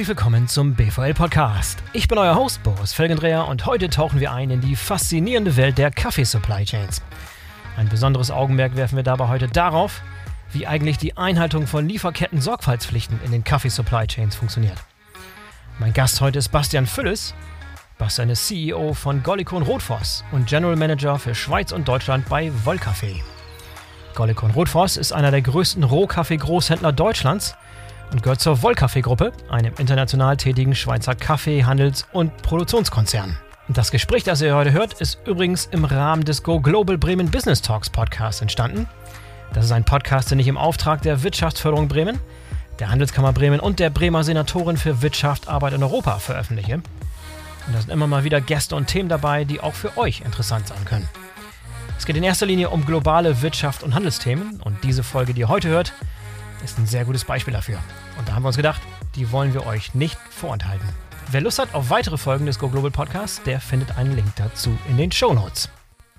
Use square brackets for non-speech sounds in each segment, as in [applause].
Herzlich willkommen zum BVL Podcast. Ich bin euer Host Boris Felgendreher und heute tauchen wir ein in die faszinierende Welt der Kaffee-Supply Chains. Ein besonderes Augenmerk werfen wir dabei heute darauf, wie eigentlich die Einhaltung von Lieferketten-Sorgfaltspflichten in den Kaffee-Supply Chains funktioniert. Mein Gast heute ist Bastian Fülles. Bastian ist CEO von Gollikon Rotfoss und General Manager für Schweiz und Deutschland bei Wollkaffee. Gollikon Rotfoss ist einer der größten Rohkaffee-Großhändler Deutschlands und gehört zur Wollkaffee-Gruppe, einem international tätigen Schweizer Kaffee-, Handels- und Produktionskonzern. Das Gespräch, das ihr heute hört, ist übrigens im Rahmen des Go Global Bremen Business Talks Podcasts entstanden. Das ist ein Podcast, den ich im Auftrag der Wirtschaftsförderung Bremen, der Handelskammer Bremen und der Bremer Senatorin für Wirtschaft, Arbeit in Europa veröffentliche. Und da sind immer mal wieder Gäste und Themen dabei, die auch für euch interessant sein können. Es geht in erster Linie um globale Wirtschaft und Handelsthemen und diese Folge, die ihr heute hört, ist ein sehr gutes Beispiel dafür. Und da haben wir uns gedacht, die wollen wir euch nicht vorenthalten. Wer Lust hat auf weitere Folgen des Go Global Podcasts, der findet einen Link dazu in den Show Notes.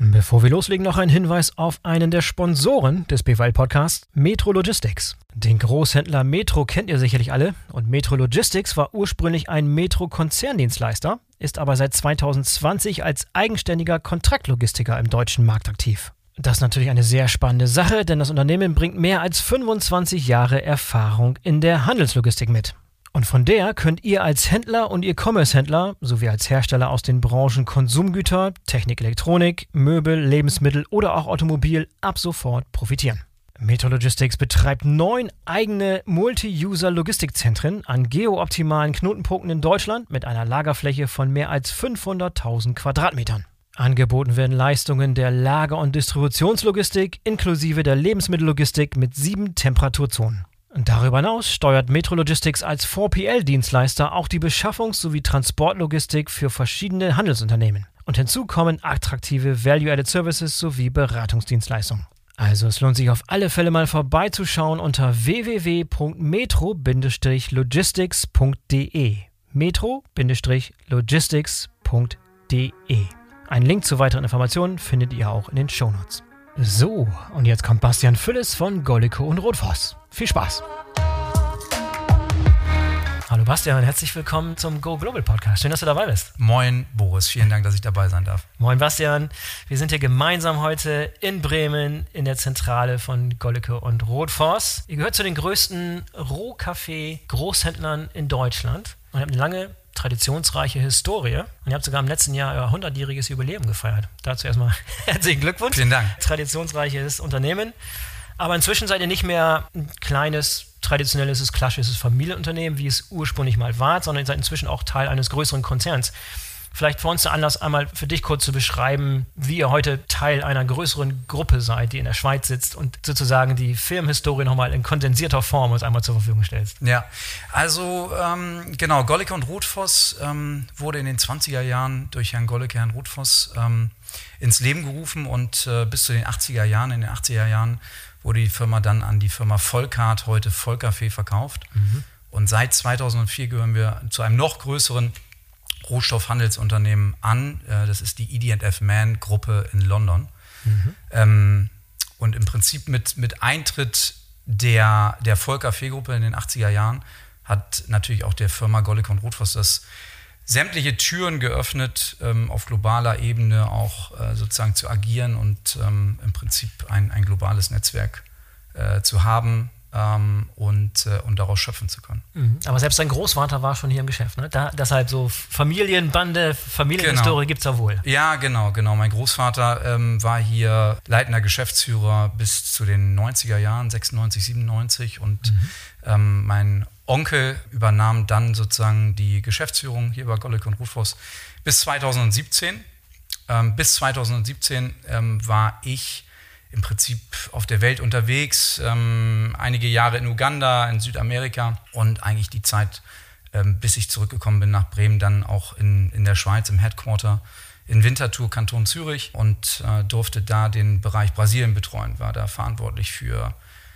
Bevor wir loslegen, noch ein Hinweis auf einen der Sponsoren des BWL Podcasts, Metro Logistics. Den Großhändler Metro kennt ihr sicherlich alle und Metro Logistics war ursprünglich ein Metro-Konzerndienstleister, ist aber seit 2020 als eigenständiger Kontraktlogistiker im deutschen Markt aktiv. Das ist natürlich eine sehr spannende Sache, denn das Unternehmen bringt mehr als 25 Jahre Erfahrung in der Handelslogistik mit. Und von der könnt ihr als Händler und E-Commerce-Händler sowie als Hersteller aus den Branchen Konsumgüter, Technik, Elektronik, Möbel, Lebensmittel oder auch Automobil ab sofort profitieren. Metro Logistics betreibt neun eigene Multi-User-Logistikzentren an geooptimalen Knotenpunkten in Deutschland mit einer Lagerfläche von mehr als 500.000 Quadratmetern. Angeboten werden Leistungen der Lager- und Distributionslogistik inklusive der Lebensmittellogistik mit sieben Temperaturzonen. Darüber hinaus steuert Metro Logistics als 4PL-Dienstleister auch die Beschaffungs- sowie Transportlogistik für verschiedene Handelsunternehmen. Und hinzu kommen attraktive Value-Added Services sowie Beratungsdienstleistungen. Also es lohnt sich auf alle Fälle mal vorbeizuschauen unter www.metro-logistics.de. Metro-logistics.de. Einen Link zu weiteren Informationen findet ihr auch in den Shownotes. So, und jetzt kommt Bastian Fülles von Gollico und Rotfoss. Viel Spaß! Hallo Bastian, herzlich willkommen zum Go Global Podcast. Schön, dass du dabei bist. Moin Boris, vielen Dank, dass ich dabei sein darf. Moin Bastian, wir sind hier gemeinsam heute in Bremen in der Zentrale von Gollico und Rotfoss. Ihr gehört zu den größten Rohkaffee-Großhändlern in Deutschland und habt eine lange traditionsreiche Historie. Und ihr habt sogar im letzten Jahr euer 100-jähriges Jubiläum gefeiert. Dazu erstmal [laughs] herzlichen Glückwunsch. Vielen Dank. Traditionsreiches Unternehmen. Aber inzwischen seid ihr nicht mehr ein kleines, traditionelles, klassisches Familienunternehmen, wie es ursprünglich mal war, sondern ihr seid inzwischen auch Teil eines größeren Konzerns. Vielleicht für uns der Anlass, einmal für dich kurz zu beschreiben, wie ihr heute Teil einer größeren Gruppe seid, die in der Schweiz sitzt und sozusagen die Firmenhistorie nochmal in kondensierter Form uns einmal zur Verfügung stellst. Ja, also ähm, genau, Gollicke und Rotfoss ähm, wurde in den 20er Jahren durch Herrn Gollicke, Herrn Rotfoss ähm, ins Leben gerufen und äh, bis zu den 80er Jahren, in den 80er Jahren wurde die Firma dann an die Firma Vollkart, heute Vollkaffee, verkauft. Mhm. Und seit 2004 gehören wir zu einem noch größeren Rohstoffhandelsunternehmen an. Äh, das ist die ED&F Man Gruppe in London. Mhm. Ähm, und im Prinzip mit, mit Eintritt der, der Volker-Fee-Gruppe in den 80er Jahren hat natürlich auch der Firma Gollick und Rotfuss das sämtliche Türen geöffnet, ähm, auf globaler Ebene auch äh, sozusagen zu agieren und ähm, im Prinzip ein, ein globales Netzwerk äh, zu haben, ähm, und, äh, und daraus schöpfen zu können. Mhm. Aber selbst dein Großvater war schon hier im Geschäft, ne? Da, deshalb so Familienbande, Familienhistorie genau. gibt es ja wohl. Ja, genau, genau. Mein Großvater ähm, war hier leitender Geschäftsführer bis zu den 90er Jahren, 96, 97 und mhm. ähm, mein Onkel übernahm dann sozusagen die Geschäftsführung hier bei Gollick und Rufus bis 2017. Ähm, bis 2017 ähm, war ich im Prinzip auf der Welt unterwegs, ähm, einige Jahre in Uganda, in Südamerika und eigentlich die Zeit, ähm, bis ich zurückgekommen bin nach Bremen, dann auch in, in der Schweiz im Headquarter in Winterthur, Kanton Zürich und äh, durfte da den Bereich Brasilien betreuen, war da verantwortlich für,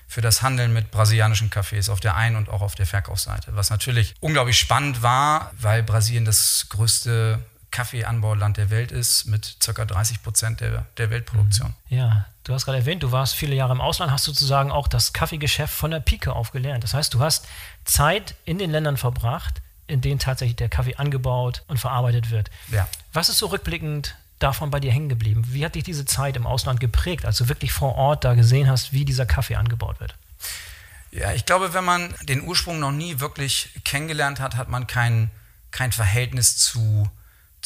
für das Handeln mit brasilianischen Cafés auf der Ein- und auch auf der Verkaufsseite, was natürlich unglaublich spannend war, weil Brasilien das größte Kaffeeanbauland der Welt ist mit ca. 30 Prozent der, der Weltproduktion. Ja, du hast gerade erwähnt, du warst viele Jahre im Ausland, hast sozusagen auch das Kaffeegeschäft von der Pike auf gelernt. Das heißt, du hast Zeit in den Ländern verbracht, in denen tatsächlich der Kaffee angebaut und verarbeitet wird. Ja. Was ist so rückblickend davon bei dir hängen geblieben? Wie hat dich diese Zeit im Ausland geprägt, als du wirklich vor Ort da gesehen hast, wie dieser Kaffee angebaut wird? Ja, ich glaube, wenn man den Ursprung noch nie wirklich kennengelernt hat, hat man kein, kein Verhältnis zu,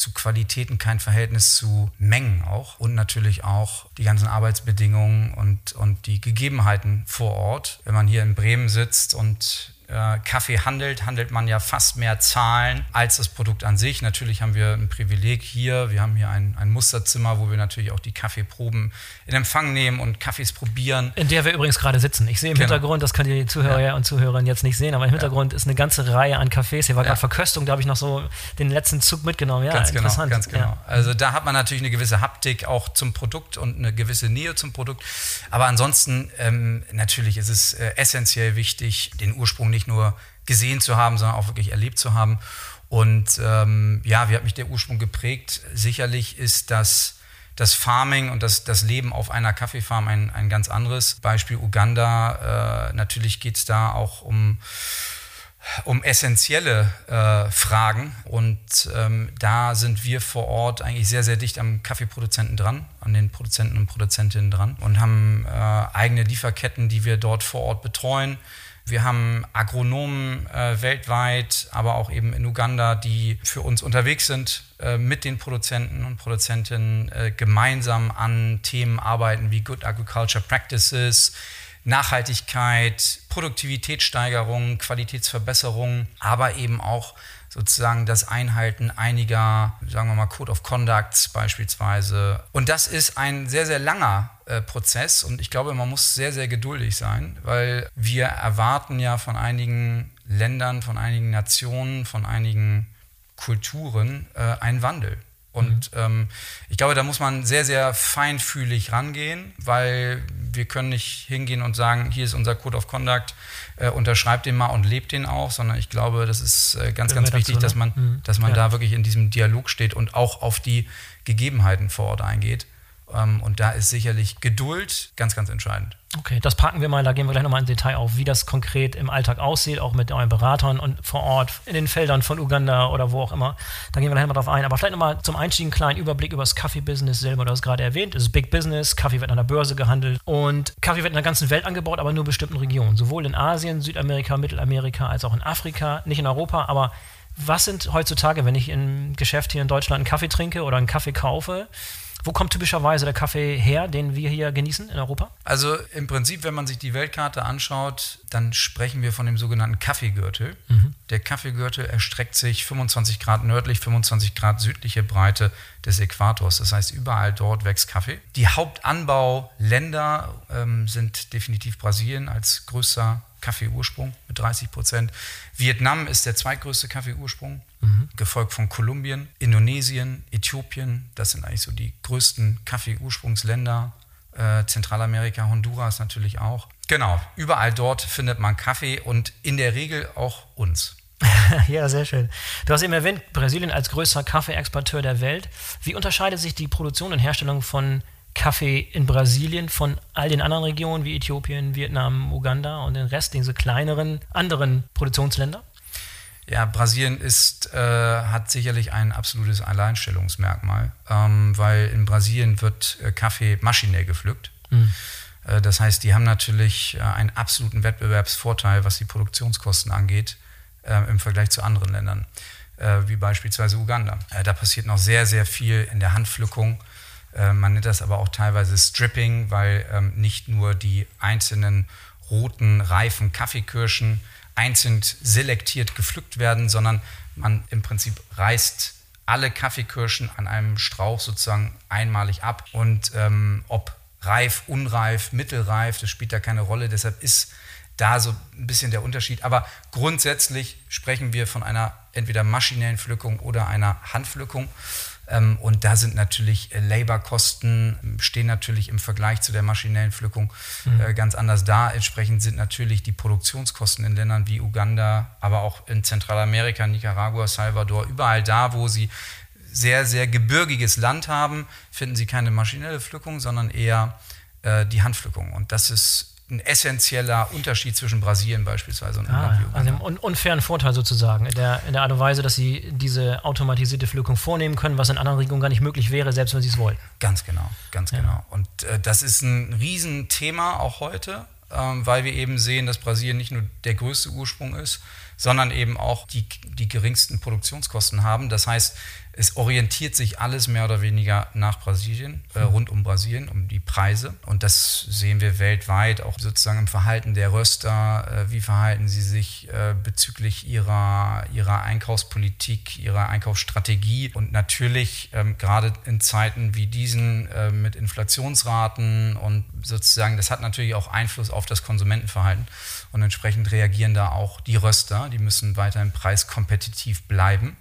zu Qualitäten, kein Verhältnis zu Mengen auch und natürlich auch die ganzen Arbeitsbedingungen und, und die Gegebenheiten vor Ort. Wenn man hier in Bremen sitzt und Kaffee handelt, handelt man ja fast mehr Zahlen als das Produkt an sich. Natürlich haben wir ein Privileg hier. Wir haben hier ein, ein Musterzimmer, wo wir natürlich auch die Kaffeeproben in Empfang nehmen und Kaffees probieren. In der wir übrigens gerade sitzen. Ich sehe im genau. Hintergrund, das können die Zuhörer ja. und Zuhörerinnen jetzt nicht sehen, aber im Hintergrund ja. ist eine ganze Reihe an Cafés. Hier war ja. gerade Verköstung, da habe ich noch so den letzten Zug mitgenommen. Ja, ganz genau, interessant. Ganz genau. Also da hat man natürlich eine gewisse Haptik auch zum Produkt und eine gewisse Nähe zum Produkt. Aber ansonsten ähm, natürlich ist es äh, essentiell wichtig, den Ursprung nicht nicht nur gesehen zu haben, sondern auch wirklich erlebt zu haben. Und ähm, ja, wie hat mich der Ursprung geprägt? Sicherlich ist das das Farming und das, das Leben auf einer Kaffeefarm ein, ein ganz anderes. Beispiel Uganda. Äh, natürlich geht es da auch um, um essentielle äh, Fragen. Und ähm, da sind wir vor Ort eigentlich sehr, sehr dicht am Kaffeeproduzenten dran, an den Produzenten und Produzentinnen dran und haben äh, eigene Lieferketten, die wir dort vor Ort betreuen. Wir haben Agronomen äh, weltweit, aber auch eben in Uganda, die für uns unterwegs sind, äh, mit den Produzenten und Produzentinnen äh, gemeinsam an Themen arbeiten wie Good Agriculture Practices, Nachhaltigkeit, Produktivitätssteigerung, Qualitätsverbesserung, aber eben auch sozusagen das Einhalten einiger, sagen wir mal, Code of Conducts beispielsweise. Und das ist ein sehr, sehr langer äh, Prozess und ich glaube, man muss sehr, sehr geduldig sein, weil wir erwarten ja von einigen Ländern, von einigen Nationen, von einigen Kulturen äh, einen Wandel. Und mhm. ähm, ich glaube, da muss man sehr, sehr feinfühlig rangehen, weil wir können nicht hingehen und sagen, hier ist unser Code of Conduct, äh, unterschreibt den mal und lebt den auch, sondern ich glaube, das ist äh, ganz, ganz wichtig, dazu, ne? dass man, mhm. dass man ja. da wirklich in diesem Dialog steht und auch auf die Gegebenheiten vor Ort eingeht. Ähm, und da ist sicherlich Geduld ganz, ganz entscheidend. Okay, das packen wir mal, da gehen wir gleich nochmal ins Detail auf, wie das konkret im Alltag aussieht, auch mit euren Beratern und vor Ort in den Feldern von Uganda oder wo auch immer. Da gehen wir gleich mal drauf ein. Aber vielleicht nochmal zum Einstieg einen kleinen Überblick über das Kaffee-Business selber. Du hast gerade erwähnt, es ist Big Business, Kaffee wird an der Börse gehandelt und Kaffee wird in der ganzen Welt angebaut, aber nur in bestimmten Regionen. Sowohl in Asien, Südamerika, Mittelamerika als auch in Afrika, nicht in Europa, aber was sind heutzutage, wenn ich im Geschäft hier in Deutschland einen Kaffee trinke oder einen Kaffee kaufe, wo kommt typischerweise der Kaffee her, den wir hier genießen in Europa? Also im Prinzip, wenn man sich die Weltkarte anschaut, dann sprechen wir von dem sogenannten Kaffeegürtel. Mhm. Der Kaffeegürtel erstreckt sich 25 Grad nördlich, 25 Grad südliche Breite des Äquators. Das heißt, überall dort wächst Kaffee. Die Hauptanbauländer ähm, sind definitiv Brasilien als größter Kaffeeursprung mit 30 Prozent. Vietnam ist der zweitgrößte Kaffeeursprung, mhm. gefolgt von Kolumbien, Indonesien, Äthiopien. Das sind eigentlich so die größten Kaffeeursprungsländer. Äh, Zentralamerika, Honduras natürlich auch. Genau, überall dort findet man Kaffee und in der Regel auch uns. [laughs] ja, sehr schön. Du hast eben erwähnt, Brasilien als größter Kaffeeexporteur der Welt. Wie unterscheidet sich die Produktion und Herstellung von Kaffee in Brasilien von all den anderen Regionen wie Äthiopien, Vietnam, Uganda und den Rest, diese kleineren anderen Produktionsländer? Ja, Brasilien ist, äh, hat sicherlich ein absolutes Alleinstellungsmerkmal, ähm, weil in Brasilien wird äh, Kaffee maschinell gepflückt. Mhm. Äh, das heißt, die haben natürlich äh, einen absoluten Wettbewerbsvorteil, was die Produktionskosten angeht, im Vergleich zu anderen Ländern, wie beispielsweise Uganda. da passiert noch sehr, sehr viel in der Handpflückung man nennt das aber auch teilweise Stripping, weil ähm, nicht nur die einzelnen roten, reifen Kaffeekirschen einzeln selektiert gepflückt werden, sondern man im Prinzip reißt alle Kaffeekirschen an einem Strauch sozusagen einmalig ab. Und ähm, ob reif, unreif, mittelreif, das spielt da keine Rolle. Deshalb ist da so ein bisschen der Unterschied. Aber grundsätzlich sprechen wir von einer entweder maschinellen Pflückung oder einer Handpflückung. Ähm, und da sind natürlich äh, Laborkosten, stehen natürlich im Vergleich zu der maschinellen Pflückung mhm. Äh, ganz anders da. Entsprechend sind natürlich die Produktionskosten in Ländern wie Uganda, aber auch in Zentralamerika, Nicaragua, Salvador, überall da, wo sie sehr, sehr gebirgiges Land haben, finden sie keine maschinelle Pflückung, sondern eher äh, die Handpflückung. Und das ist ein essentieller Unterschied zwischen Brasilien beispielsweise und ah, Also einen unfairen Vorteil sozusagen, in der, in der Art und Weise, dass sie diese automatisierte Pflückung vornehmen können, was in anderen Regionen gar nicht möglich wäre, selbst wenn sie es wollten. Ganz genau, ganz ja. genau. Und äh, das ist ein Riesenthema auch heute, ähm, weil wir eben sehen, dass Brasilien nicht nur der größte Ursprung ist, sondern eben auch die, die geringsten Produktionskosten haben. Das heißt, es orientiert sich alles mehr oder weniger nach Brasilien, äh, rund um Brasilien, um die Preise. Und das sehen wir weltweit, auch sozusagen im Verhalten der Röster. Äh, wie verhalten sie sich äh, bezüglich ihrer, ihrer Einkaufspolitik, ihrer Einkaufsstrategie? Und natürlich, ähm, gerade in Zeiten wie diesen äh, mit Inflationsraten und sozusagen, das hat natürlich auch Einfluss auf das Konsumentenverhalten. Und entsprechend reagieren da auch die Röster. Die müssen weiterhin preiskompetitiv bleiben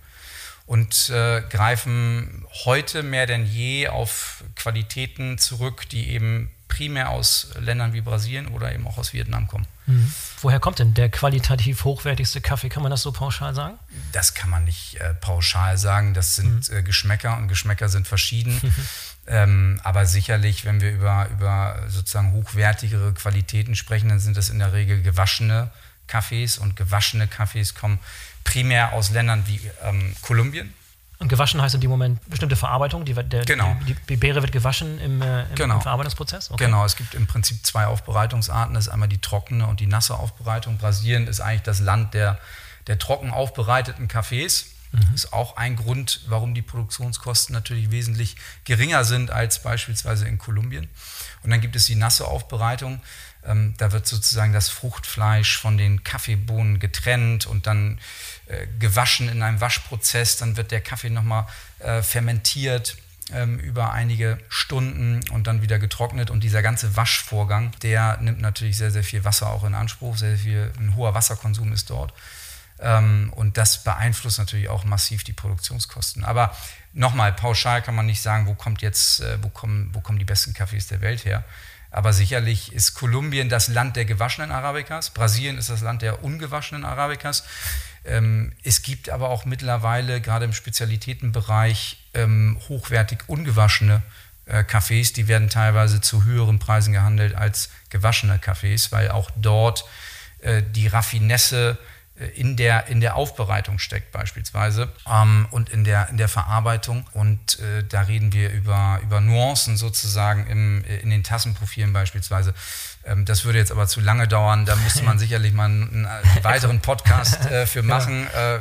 und äh, greifen heute mehr denn je auf Qualitäten zurück, die eben primär aus Ländern wie Brasilien oder eben auch aus Vietnam kommen. Mhm. Woher kommt denn der qualitativ hochwertigste Kaffee? Kann man das so pauschal sagen? Das kann man nicht äh, pauschal sagen. Das sind mhm. äh, Geschmäcker und Geschmäcker sind verschieden. [laughs] ähm, aber sicherlich, wenn wir über, über sozusagen hochwertigere Qualitäten sprechen, dann sind das in der Regel gewaschene Kaffees und gewaschene Kaffees kommen primär aus Ländern wie ähm, Kolumbien. Und gewaschen heißt in dem Moment bestimmte Verarbeitung? Die, der, genau. Die, die, Beere wird gewaschen im, äh, im, genau. im Verarbeitungsprozess? Okay. Genau, es gibt im Prinzip zwei Aufbereitungsarten. Das ist einmal die trockene und die nasse Aufbereitung. Brasilien ist eigentlich das Land der, der trocken aufbereiteten Kaffees. Mhm. Das ist auch ein Grund, warum die Produktionskosten natürlich wesentlich geringer sind als beispielsweise in Kolumbien. Und dann gibt es die nasse Aufbereitung. Ähm, da wird sozusagen das Fruchtfleisch von den Kaffeebohnen getrennt und dann äh, gewaschen in einem Waschprozess. Dann wird der Kaffee nochmal äh, fermentiert ähm, über einige Stunden und dann wieder getrocknet. Und dieser ganze Waschvorgang, der nimmt natürlich sehr, sehr viel Wasser auch in Anspruch. Sehr, sehr viel, ein hoher Wasserkonsum ist dort. Ähm, und das beeinflusst natürlich auch massiv die Produktionskosten. Aber nochmal, pauschal kann man nicht sagen, wo kommt jetzt, äh, wo kommen, wo kommen die besten Kaffees der Welt her. Aber sicherlich ist Kolumbien das Land der gewaschenen Arabikas, Brasilien ist das Land der ungewaschenen Arabikas. Ähm, es gibt aber auch mittlerweile, gerade im Spezialitätenbereich, ähm, hochwertig ungewaschene äh, Kaffees. Die werden teilweise zu höheren Preisen gehandelt als gewaschene Kaffees, weil auch dort äh, die Raffinesse in der, in der Aufbereitung steckt beispielsweise ähm, und in der, in der Verarbeitung. Und äh, da reden wir über, über Nuancen sozusagen im, äh, in den Tassenprofilen beispielsweise. Ähm, das würde jetzt aber zu lange dauern. Da müsste man [laughs] sicherlich mal einen, einen weiteren Podcast äh, für [laughs] machen. Ja. Äh,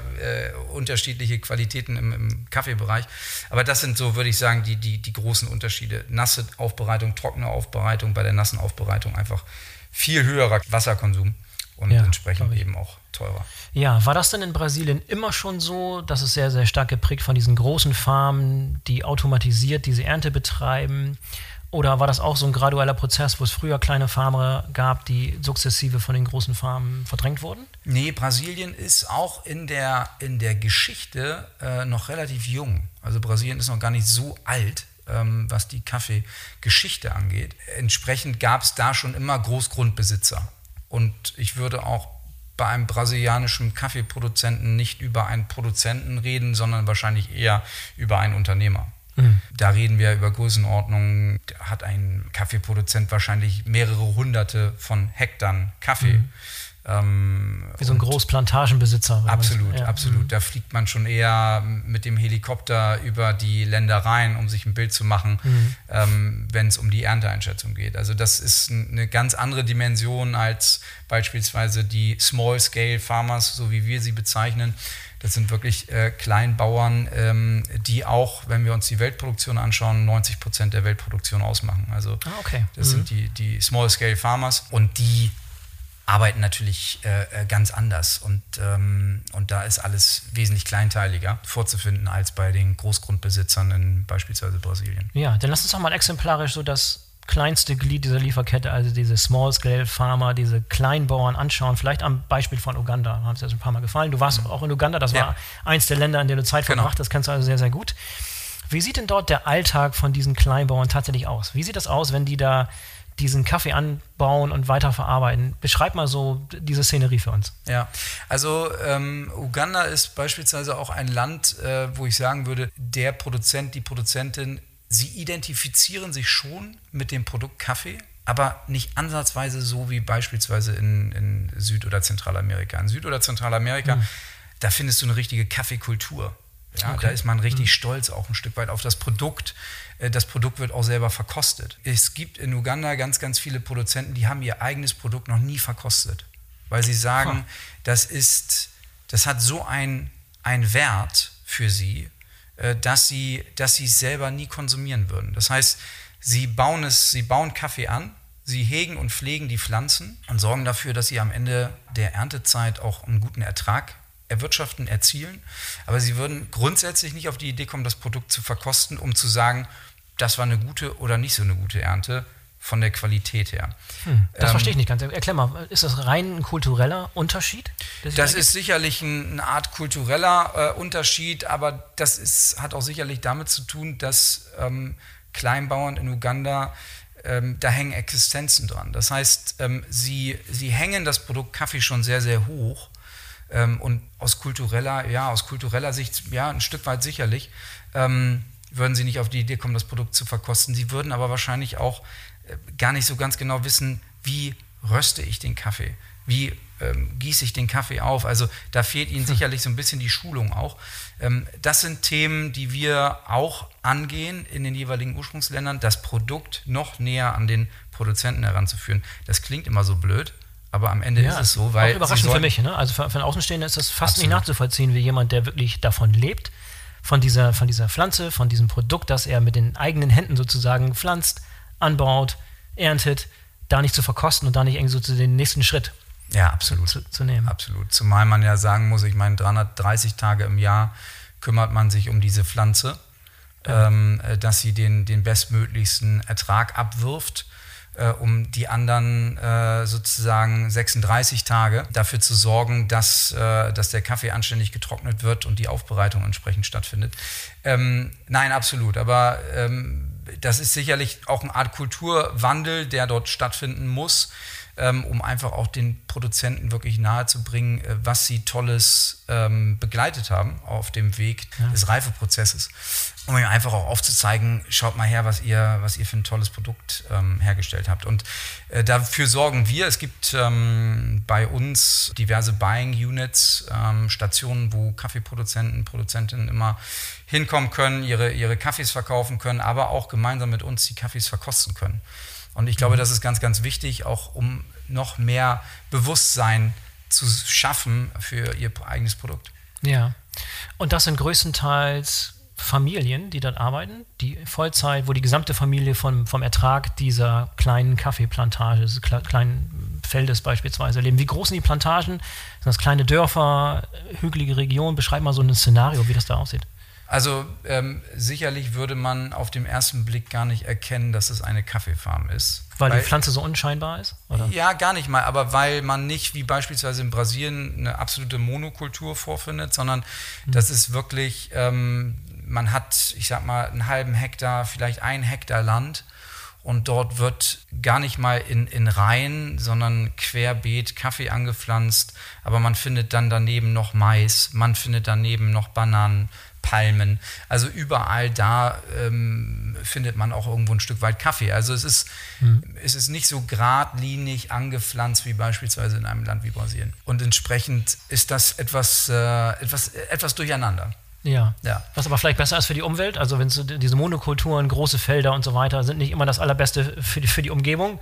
unterschiedliche Qualitäten im, im, Kaffeebereich. Aber das sind so, würde ich sagen, die, die, die großen Unterschiede. Nasse Aufbereitung, trockene Aufbereitung, bei der nassen Aufbereitung einfach viel höherer Wasserkonsum und ja, entsprechend eben auch teurer. Ja, war das denn in Brasilien immer schon so, dass es sehr, sehr stark geprägt von diesen großen Farmen, die automatisiert diese Ernte betreiben? Oder war das auch so ein gradueller Prozess, wo es früher kleine Farmer gab, die sukzessive von den großen Farmen verdrängt wurden? Nee, Brasilien ist auch in der, in der Geschichte äh, noch relativ jung. Also Brasilien ist noch gar nicht so alt, ähm, was die Kaffeegeschichte angeht. Entsprechend gab es da schon immer Großgrundbesitzer. Und ich würde auch bei einem brasilianischen Kaffeeproduzenten nicht über einen Produzenten reden, sondern wahrscheinlich eher über einen Unternehmer. Mhm. Da reden wir über Größenordnungen, hat ein Kaffeeproduzent wahrscheinlich mehrere hunderte von Hektar Kaffee. Mhm. Ähm, Wie so ein Großplantagenbesitzer. Absolut, ja. absolut. Mhm. Da fliegt man schon eher mit dem Helikopter über die Ländereien, um sich ein Bild zu machen, mhm. ähm, wenn es um die Ernteeinschätzung geht. Also das ist eine ganz andere Dimension als beispielsweise die Small-Scale Farmers, so wie wir sie bezeichnen. Das sind wirklich äh, Kleinbauern, ähm, die auch, wenn wir uns die Weltproduktion anschauen, 90 Prozent der Weltproduktion ausmachen. Also ah, okay. das mhm. sind die, die Small-Scale Farmers und die arbeiten natürlich äh, äh, ganz anders und, ähm, und da ist alles wesentlich kleinteiliger vorzufinden als bei den Großgrundbesitzern in beispielsweise Brasilien. Ja, dann lass uns doch mal exemplarisch so das kleinste Glied dieser Lieferkette, also diese Small-Scale-Farmer, diese Kleinbauern anschauen, vielleicht am Beispiel von Uganda, haben es schon ein paar Mal gefallen. Du warst mhm. auch in Uganda, das ja. war eins der Länder, in denen du Zeit genau. verbracht hast, kennst du also sehr, sehr gut. Wie sieht denn dort der Alltag von diesen Kleinbauern tatsächlich aus? Wie sieht das aus, wenn die da diesen Kaffee anbauen und weiterverarbeiten. Beschreib mal so diese Szenerie für uns. Ja, also ähm, Uganda ist beispielsweise auch ein Land, äh, wo ich sagen würde, der Produzent, die Produzentin, sie identifizieren sich schon mit dem Produkt Kaffee, aber nicht ansatzweise so wie beispielsweise in, in Süd- oder Zentralamerika. In Süd- oder Zentralamerika, mhm. da findest du eine richtige Kaffeekultur. Ja, okay. Da ist man richtig mhm. stolz auch ein Stück weit auf das Produkt. Äh, das Produkt wird auch selber verkostet. Es gibt in Uganda ganz, ganz viele Produzenten, die haben ihr eigenes Produkt noch nie verkostet, weil sie sagen, huh. das ist, das hat so ein, ein Wert für sie, äh, dass sie, dass sie es selber nie konsumieren würden. Das heißt, sie bauen es, sie bauen Kaffee an, sie hegen und pflegen die Pflanzen und sorgen dafür, dass sie am Ende der Erntezeit auch einen guten Ertrag erwirtschaften, erzielen. Aber sie würden grundsätzlich nicht auf die Idee kommen, das Produkt zu verkosten, um zu sagen, das war eine gute oder nicht so eine gute Ernte von der Qualität her. Hm, das ähm, verstehe ich nicht ganz. Erklär mal, ist das rein ein kultureller Unterschied? Das ist sicherlich ein, eine Art kultureller äh, Unterschied, aber das ist, hat auch sicherlich damit zu tun, dass ähm, Kleinbauern in Uganda, ähm, da hängen Existenzen dran. Das heißt, ähm, sie, sie hängen das Produkt Kaffee schon sehr, sehr hoch ähm, und aus kultureller, ja, aus kultureller Sicht, ja, ein Stück weit sicherlich, ähm, würden sie nicht auf die Idee kommen, das Produkt zu verkosten. Sie würden aber wahrscheinlich auch äh, gar nicht so ganz genau wissen, wie röste ich den Kaffee, wie ähm, gieße ich den Kaffee auf. Also da fehlt ihnen hm. sicherlich so ein bisschen die Schulung auch. Ähm, das sind Themen, die wir auch angehen in den jeweiligen Ursprungsländern, das Produkt noch näher an den Produzenten heranzuführen. Das klingt immer so blöd, aber am Ende ja, ist es so, weil. Auch überraschend für mich, ne? Also für, für einen Außenstehenden ist das fast absolut. nicht nachzuvollziehen, wie jemand, der wirklich davon lebt, von dieser, von dieser Pflanze, von diesem Produkt, das er mit den eigenen Händen sozusagen pflanzt, anbaut, erntet, da nicht zu verkosten und da nicht irgendwie so zu den nächsten Schritt ja, absolut. Zu, zu, nehmen. Absolut. Zumal man ja sagen muss, ich meine, 330 Tage im Jahr kümmert man sich um diese Pflanze, ja. ähm, äh, dass sie den, den bestmöglichsten Ertrag abwirft äh, um die anderen äh, sozusagen 36 Tage dafür zu sorgen, dass, äh, dass der Kaffee anständig getrocknet wird und die Aufbereitung entsprechend stattfindet. Ähm, nein, absolut. Aber ähm, das ist sicherlich auch eine Art Kulturwandel, der dort stattfinden muss ähm, um einfach auch den Produzenten wirklich nahezubringen, äh, was sie Tolles ähm, begleitet haben auf dem Weg ja. des Reifeprozesses. Um ihm einfach auch aufzuzeigen, schaut mal her, was ihr, was ihr für ein tolles Produkt ähm, hergestellt habt. Und äh, dafür sorgen wir. Es gibt ähm, bei uns diverse Buying Units, ähm, Stationen, wo Kaffeeproduzenten, Produzentinnen immer hinkommen können, ihre, ihre Kaffees verkaufen können, aber auch gemeinsam mit uns die Kaffees verkosten können. Und ich glaube, das ist ganz, ganz wichtig, auch um noch mehr Bewusstsein zu schaffen für ihr eigenes Produkt. Ja. Und das sind größtenteils Familien, die dort arbeiten, die Vollzeit, wo die gesamte Familie vom, vom Ertrag dieser kleinen Kaffeeplantage, des kleinen Feldes beispielsweise leben. Wie groß sind die Plantagen? Sind das kleine Dörfer, hügelige Regionen? Beschreib mal so ein Szenario, wie das da aussieht. Also ähm, sicherlich würde man auf den ersten Blick gar nicht erkennen, dass es eine Kaffeefarm ist. Weil, weil die Pflanze so unscheinbar ist? Oder? Ja, gar nicht mal, aber weil man nicht wie beispielsweise in Brasilien eine absolute Monokultur vorfindet, sondern mhm. das ist wirklich, ähm, man hat, ich sag mal, einen halben Hektar, vielleicht ein Hektar Land und dort wird gar nicht mal in, in Reihen, sondern querbeet Kaffee angepflanzt, aber man findet dann daneben noch Mais, man findet daneben noch Bananen, Palmen. Also überall da ähm, findet man auch irgendwo ein Stück weit Kaffee. Also es ist, mhm. es ist nicht so geradlinig angepflanzt wie beispielsweise in einem Land wie Brasilien. Und entsprechend ist das etwas, äh, etwas, etwas durcheinander. Ja. ja. Was aber vielleicht besser ist für die Umwelt, also wenn diese Monokulturen, große Felder und so weiter sind nicht immer das Allerbeste für die, für die Umgebung.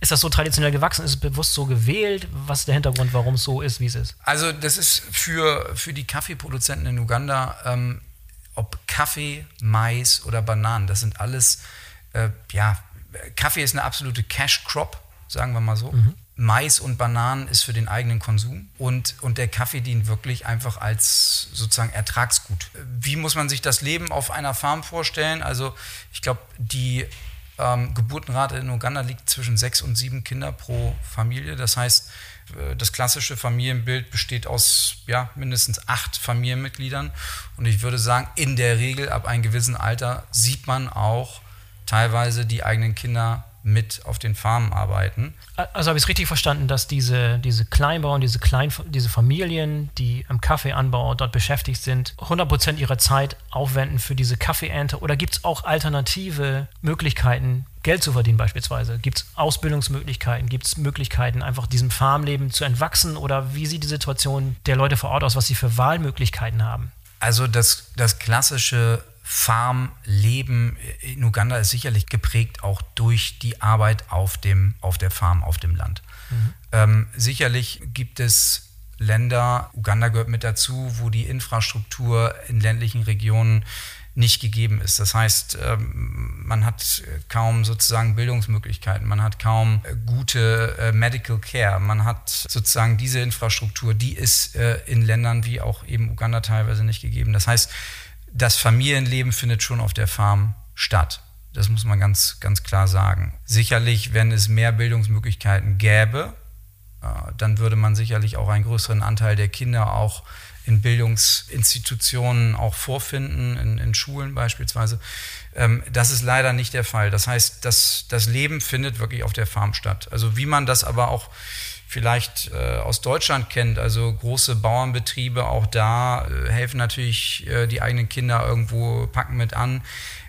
Ist das so traditionell gewachsen? Ist es bewusst so gewählt? Was ist der Hintergrund, warum es so ist, wie es ist? Also, das ist für, für die Kaffeeproduzenten in Uganda ähm, ob Kaffee, Mais oder Bananen, das sind alles, äh, ja, Kaffee ist eine absolute Cash-Crop, sagen wir mal so. Mhm. Mais und Bananen ist für den eigenen Konsum und, und der Kaffee dient wirklich einfach als sozusagen Ertragsgut. Wie muss man sich das Leben auf einer Farm vorstellen? Also ich glaube, die ähm, Geburtenrate in Uganda liegt zwischen sechs und sieben Kinder pro Familie. Das heißt, äh, das klassische Familienbild besteht aus ja, mindestens acht Familienmitgliedern. Und ich würde sagen, in der Regel ab einem gewissen Alter sieht man auch teilweise die eigenen Kinder mit auf den Farmen arbeiten. Also habe ich es richtig verstanden, dass diese, diese Kleinbauern, diese, Klein, diese Familien, die am Kaffeeanbau dort beschäftigt sind, 100% ihrer Zeit aufwenden für diese Kaffeeernte? Oder gibt es auch alternative Möglichkeiten, Geld zu verdienen beispielsweise? Gibt es Ausbildungsmöglichkeiten? Gibt es Möglichkeiten, einfach diesem Farmleben zu entwachsen? Oder wie sieht die Situation der Leute vor Ort aus, was sie für Wahlmöglichkeiten haben? Also das, das klassische Farmleben in Uganda ist sicherlich geprägt auch durch die Arbeit auf, dem, auf der Farm, auf dem Land. Mhm. Ähm, sicherlich gibt es Länder, Uganda gehört mit dazu, wo die Infrastruktur in ländlichen Regionen nicht gegeben ist. Das heißt, ähm, man hat kaum sozusagen Bildungsmöglichkeiten, man hat kaum äh, gute äh, Medical Care, man hat sozusagen diese Infrastruktur, die ist äh, in Ländern wie auch eben Uganda teilweise nicht gegeben. Das heißt, das Familienleben findet schon auf der Farm statt. Das muss man ganz, ganz klar sagen. Sicherlich, wenn es mehr Bildungsmöglichkeiten gäbe, äh, dann würde man sicherlich auch einen größeren Anteil der Kinder auch in Bildungsinstitutionen auch vorfinden, in, in Schulen beispielsweise. Ähm, das ist leider nicht der Fall. Das heißt, das, das Leben findet wirklich auf der Farm statt. Also wie man das aber auch vielleicht äh, aus Deutschland kennt, also große Bauernbetriebe, auch da äh, helfen natürlich äh, die eigenen Kinder irgendwo, packen mit an,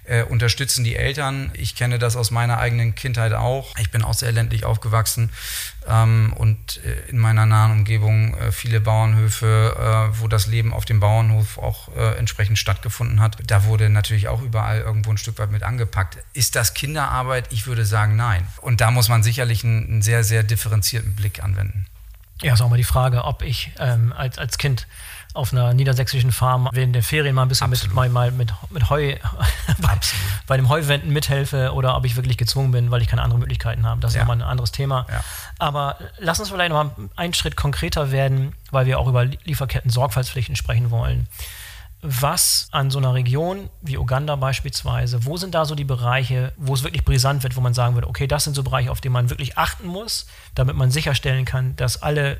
äh, unterstützen die Eltern. Ich kenne das aus meiner eigenen Kindheit auch. Ich bin auch sehr ländlich aufgewachsen ähm, und äh, in meiner nahen Umgebung äh, viele Bauernhöfe, wo das Leben auf dem Bauernhof auch entsprechend stattgefunden hat. Da wurde natürlich auch überall irgendwo ein Stück weit mit angepackt. Ist das Kinderarbeit? Ich würde sagen, nein. Und da muss man sicherlich einen, einen sehr, sehr differenzierten Blick anwenden. Ja, ist auch mal die Frage, ob ich ähm, als, als Kind auf einer niedersächsischen Farm während der Ferien mal ein bisschen mit, mal, mal mit, mit Heu [laughs] bei, bei, dem Heuwenden mithelfe oder ob ich wirklich gezwungen bin, weil ich keine anderen Möglichkeiten habe. Das ist ja. nochmal ein anderes Thema. Ja. Aber lass uns vielleicht nochmal einen Schritt konkreter werden, weil wir auch über Lieferketten-Sorgfaltspflichten sprechen wollen. Was an so einer Region wie Uganda beispielsweise, wo sind da so die Bereiche, wo es wirklich brisant wird, wo man sagen würde, okay, das sind so Bereiche, auf die man wirklich achten muss, damit man sicherstellen kann, dass alle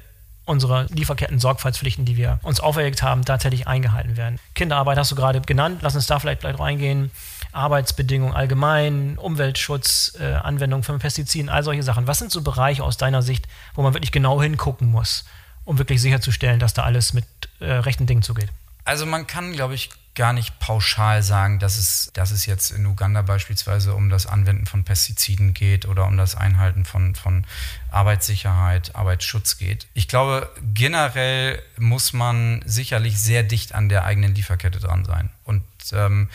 unsere Lieferketten-Sorgfaltspflichten, die wir uns auferlegt haben, tatsächlich eingehalten werden. Kinderarbeit hast du gerade genannt, lass uns da vielleicht gleich reingehen. Arbeitsbedingungen allgemein, Umweltschutz, äh, Anwendung von Pestiziden, all solche Sachen. Was sind so Bereiche aus deiner Sicht, wo man wirklich genau hingucken muss, um wirklich sicherzustellen, dass da alles mit äh, rechten Dingen zugeht? Also man kann, glaube ich, gar nicht pauschal sagen, dass es, dass es jetzt in Uganda beispielsweise um das Anwenden von Pestiziden geht oder um das Einhalten von, von Arbeitssicherheit, Arbeitsschutz geht. Ich glaube, generell muss man sicherlich sehr dicht an der eigenen Lieferkette dran sein. Und ähm,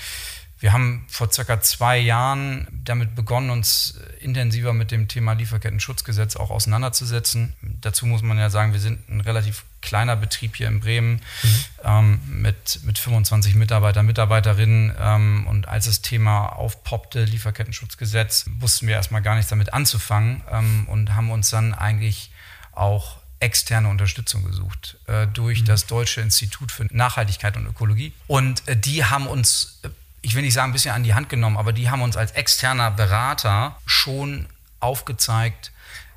wir haben vor circa zwei Jahren damit begonnen, uns intensiver mit dem Thema Lieferketten-Schutzgesetz auch auseinanderzusetzen. Dazu muss man ja sagen, wir sind ein relativ kleiner Betrieb hier in Bremen mhm. ähm, mit, mit 25 Mitarbeitern, Mitarbeiterinnen. Ähm, und als das Thema aufpoppte, Lieferketten-Schutzgesetz, wussten wir erstmal gar nichts damit anzufangen ähm, und haben uns dann eigentlich auch externe Unterstützung gesucht äh, durch mhm. das Deutsche Institut für Nachhaltigkeit und Ökologie. Und äh, die haben uns äh, ich will nicht sagen, ein bisschen an die Hand genommen, aber die haben uns als externer Berater schon aufgezeigt,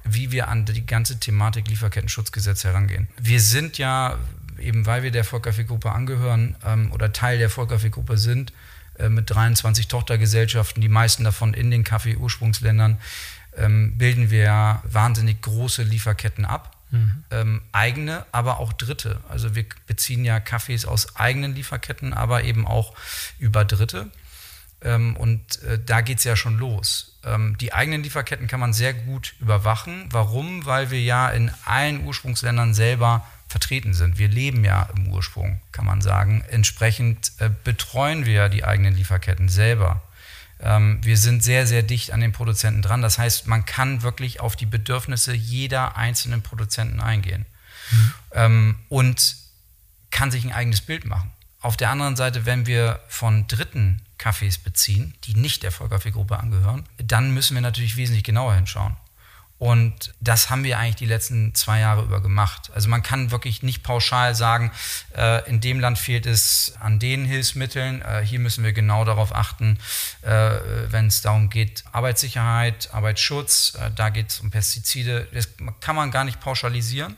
wie wir an die ganze Thematik Lieferkettenschutzgesetz herangehen. Wir sind ja, eben weil wir der Vollkaffeegruppe angehören ähm, oder Teil der Vollkaffeegruppe sind, äh, mit 23 Tochtergesellschaften, die meisten davon in den Kaffee-Ursprungsländern, ähm, bilden wir wahnsinnig große Lieferketten ab. Mhm. Ähm, eigene, aber auch Dritte. Also wir beziehen ja Kaffees aus eigenen Lieferketten, aber eben auch über Dritte. Ähm, und äh, da geht es ja schon los. Ähm, die eigenen Lieferketten kann man sehr gut überwachen. Warum? Weil wir ja in allen Ursprungsländern selber vertreten sind. Wir leben ja im Ursprung, kann man sagen. Entsprechend äh, betreuen wir die eigenen Lieferketten selber. Ähm, wir sind sehr, sehr dicht an den Produzenten dran. Das heißt, man kann wirklich auf die Bedürfnisse jeder einzelnen Produzenten eingehen mhm. ähm, und kann sich ein eigenes Bild machen. Auf der anderen Seite, wenn wir von Dritten Kaffees beziehen, die nicht der Vollkaffeegruppe angehören, dann müssen wir natürlich wesentlich genauer hinschauen. Und das haben wir eigentlich die letzten zwei Jahre über gemacht. Also man kann wirklich nicht pauschal sagen, äh, in dem Land fehlt es an den Hilfsmitteln. Äh, hier müssen wir genau darauf achten, äh, wenn es darum geht, Arbeitssicherheit, Arbeitsschutz, äh, da geht es um Pestizide. Das kann man gar nicht pauschalisieren.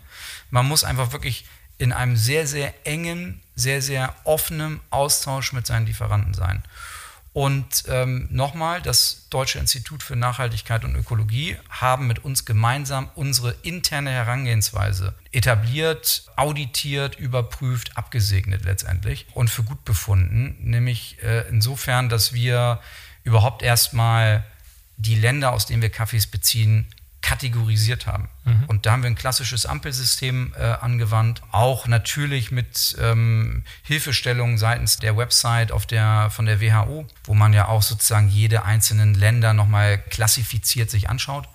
Man muss einfach wirklich in einem sehr, sehr engen, sehr, sehr offenen Austausch mit seinen Lieferanten sein. Und ähm, nochmal, das Deutsche Institut für Nachhaltigkeit und Ökologie haben mit uns gemeinsam unsere interne Herangehensweise etabliert, auditiert, überprüft, abgesegnet letztendlich und für gut befunden. Nämlich äh, insofern, dass wir überhaupt erstmal die Länder, aus denen wir Kaffees beziehen, kategorisiert haben. Mhm. Und da haben wir ein klassisches Ampelsystem äh, angewandt, auch natürlich mit ähm, Hilfestellungen seitens der Website auf der, von der WHO, wo man ja auch sozusagen jede einzelnen Länder nochmal klassifiziert sich anschaut.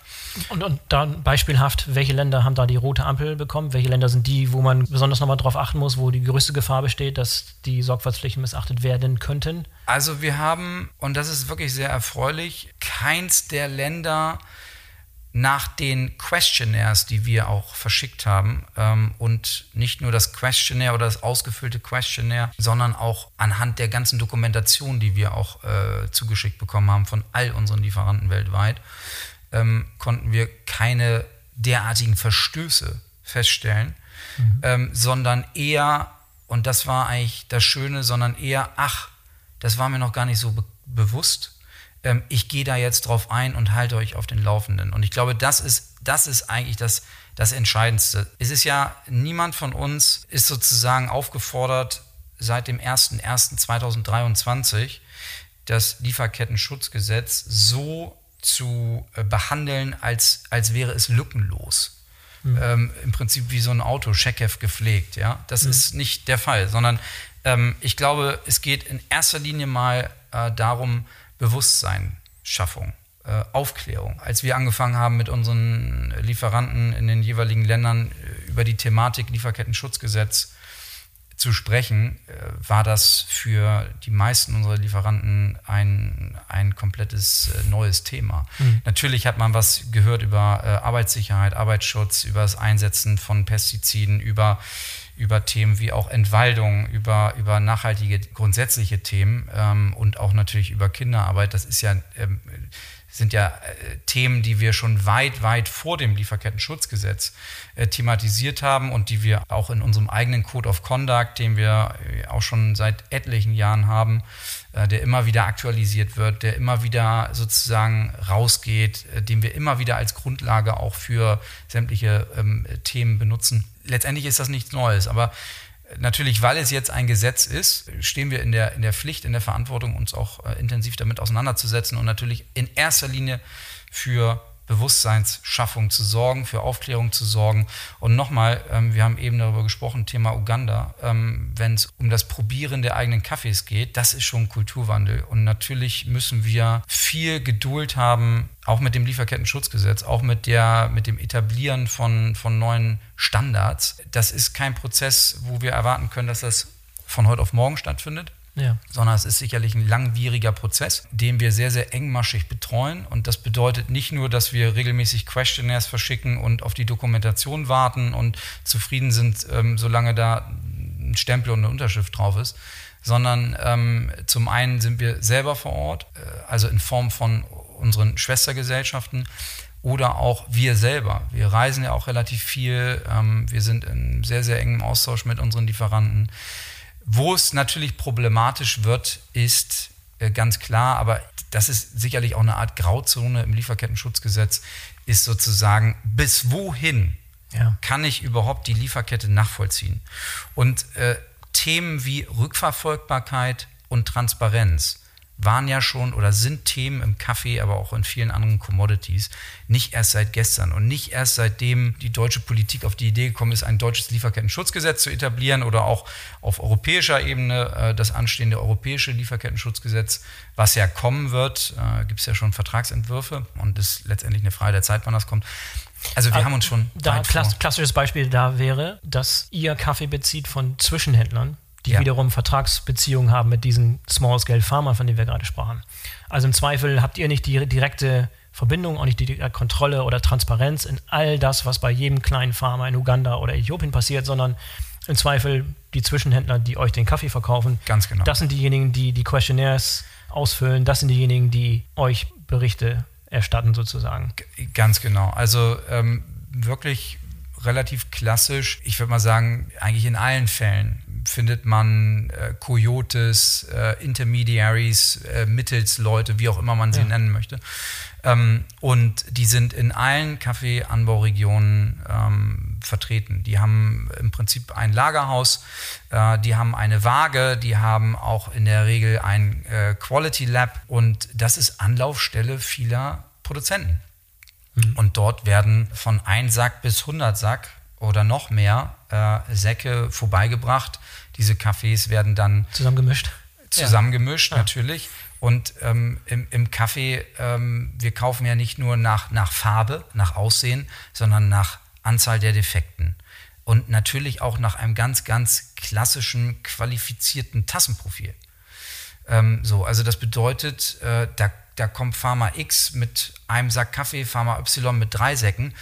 Und, und dann beispielhaft, welche Länder haben da die rote Ampel bekommen? Welche Länder sind die, wo man besonders nochmal darauf achten muss, wo die größte Gefahr besteht, dass die Sorgfaltspflichten missachtet werden könnten? Also wir haben, und das ist wirklich sehr erfreulich, keins der Länder nach den Questionnaires, die wir auch verschickt haben ähm, und nicht nur das Questionnaire oder das ausgefüllte Questionnaire, sondern auch anhand der ganzen Dokumentation, die wir auch äh, zugeschickt bekommen haben von all unseren Lieferanten weltweit, ähm, konnten wir keine derartigen Verstöße feststellen, mhm. ähm, sondern eher, und das war eigentlich das Schöne, sondern eher, ach, das war mir noch gar nicht so be bewusst ähm, ich gehe da jetzt drauf ein und halte euch auf den Laufenden. Und ich glaube, das ist, das ist eigentlich das, das Entscheidendste. Es ist ja, niemand von uns ist sozusagen aufgefordert, seit dem 01.01.2023 das Lieferketten-Schutzgesetz so zu äh, behandeln, als, als wäre es lückenlos. Mhm. Ähm, Im Prinzip wie so ein Auto, Scheckev gepflegt. Ja? Das mhm. ist nicht der Fall, sondern ähm, ich glaube, es geht in erster Linie mal äh, darum, Bewusstseinsschaffung, äh, Aufklärung. Als wir angefangen haben mit unseren Lieferanten in den jeweiligen Ländern äh, über die Thematik Lieferketten-Schutzgesetz zu sprechen, äh, war das für die meisten unserer Lieferanten ein, ein komplettes äh, neues Thema. Mhm. Natürlich hat man was gehört über äh, Arbeitssicherheit, Arbeitsschutz, über das Einsetzen von Pestiziden, über über Themen wie auch Entwaldung, über, über nachhaltige grundsätzliche Themen ähm, und auch natürlich über Kinderarbeit. Das ist ja, ähm, sind ja äh, Themen, die wir schon weit, weit vor dem Lieferketten-Schutzgesetz äh, thematisiert haben und die wir auch in unserem eigenen Code of Conduct, den wir äh, auch schon seit etlichen Jahren haben, äh, der immer wieder aktualisiert wird, der immer wieder sozusagen rausgeht, äh, den wir immer wieder als Grundlage auch für sämtliche ähm, Themen benutzen. Letztendlich ist das nichts Neues, aber natürlich, weil es jetzt ein Gesetz ist, stehen wir in der, in der Pflicht, in der Verantwortung, uns auch äh, intensiv damit auseinanderzusetzen und natürlich in erster Linie für Bewusstseinsschaffung zu sorgen, für Aufklärung zu sorgen. Und nochmal, ähm, wir haben eben darüber gesprochen, Thema Uganda, ähm, wenn es um das Probieren der eigenen Kaffees geht, das ist schon Kulturwandel. Und natürlich müssen wir viel Geduld haben, auch mit dem Lieferketten-Schutzgesetz, auch mit, der, mit dem Etablieren von, von neuen Standards. Das ist kein Prozess, wo wir erwarten können, dass das von heute auf morgen stattfindet ja. sondern es ist sicherlich ein langwieriger Prozess, den wir sehr, sehr engmaschig betreuen. Und das bedeutet nicht nur, dass wir regelmäßig Questionnaires verschicken und auf die Dokumentation warten und zufrieden sind, ähm, solange da ein Stempel und eine Unterschrift drauf ist, sondern ähm, zum einen sind wir selber vor Ort, äh, also in Form von unseren Schwestergesellschaften, oder auch wir selber. Wir reisen ja auch relativ viel. Ähm, wir sind in sehr, sehr engem Austausch mit unseren Lieferanten. Wo es natürlich problematisch wird, ist äh, ganz klar, aber das ist sicherlich auch eine Art Grauzone im Lieferketten-Schutzgesetz, ist sozusagen, bis wohin ja. kann ich überhaupt die Lieferkette nachvollziehen? Und äh, Themen wie Rückverfolgbarkeit und Transparenz waren ja schon oder sind Themen im Kaffee, aber auch in vielen anderen Commodities nicht erst seit gestern und nicht erst seitdem die deutsche Politik auf die Idee gekommen ist, ein deutsches Lieferketten-Schutzgesetz zu etablieren oder auch auf europäischer Ebene äh, das anstehende europäische Lieferketten-Schutzgesetz, was ja kommen wird, äh, gibt es ja schon Vertragsentwürfe und ist letztendlich eine Frage der Zeit, wann das kommt. Also wir äh, haben uns schon. Da klass klassisches Beispiel da wäre, dass ihr Kaffee bezieht von Zwischenhändlern, die ja. wiederum Vertragsbeziehungen haben mit diesen Small-Scale-Farmern, von denen wir gerade sprachen. Also im Zweifel habt ihr nicht die direkte Verbindung, auch nicht die Kontrolle oder Transparenz in all das, was bei jedem kleinen Farmer in Uganda oder Äthiopien passiert, sondern im Zweifel die Zwischenhändler, die euch den Kaffee verkaufen. Ganz genau. Das sind diejenigen, die die Questionnaires ausfüllen. Das sind diejenigen, die euch Berichte erstatten sozusagen. Ganz genau. Also ähm, wirklich relativ klassisch. Ich würde mal sagen, eigentlich in allen Fällen findet man äh, Coyotes, äh, Intermediaries, äh, Mittelsleute, wie auch immer man sie ja. nennen möchte. Ähm, und die sind in allen Kaffeeanbauregionen ähm, vertreten. Die haben im Prinzip ein Lagerhaus, äh, die haben eine Waage, die haben auch in der Regel ein äh, Quality Lab und das ist Anlaufstelle vieler Produzenten. Mhm. Und dort werden von 1 Sack bis 100 Sack oder noch mehr äh, Säcke vorbeigebracht. Diese Kaffees werden dann zusammengemischt. Zusammengemischt, ja. natürlich. Und ähm, im, im, Kaffee, ähm, wir kaufen ja nicht nur nach, nach Farbe, nach Aussehen, sondern nach Anzahl der Defekten. Und natürlich auch nach einem ganz, ganz klassischen, qualifizierten Tassenprofil. Ähm, so, also das bedeutet, äh, da, da kommt Pharma X mit einem Sack Kaffee, Pharma Y mit drei Säcken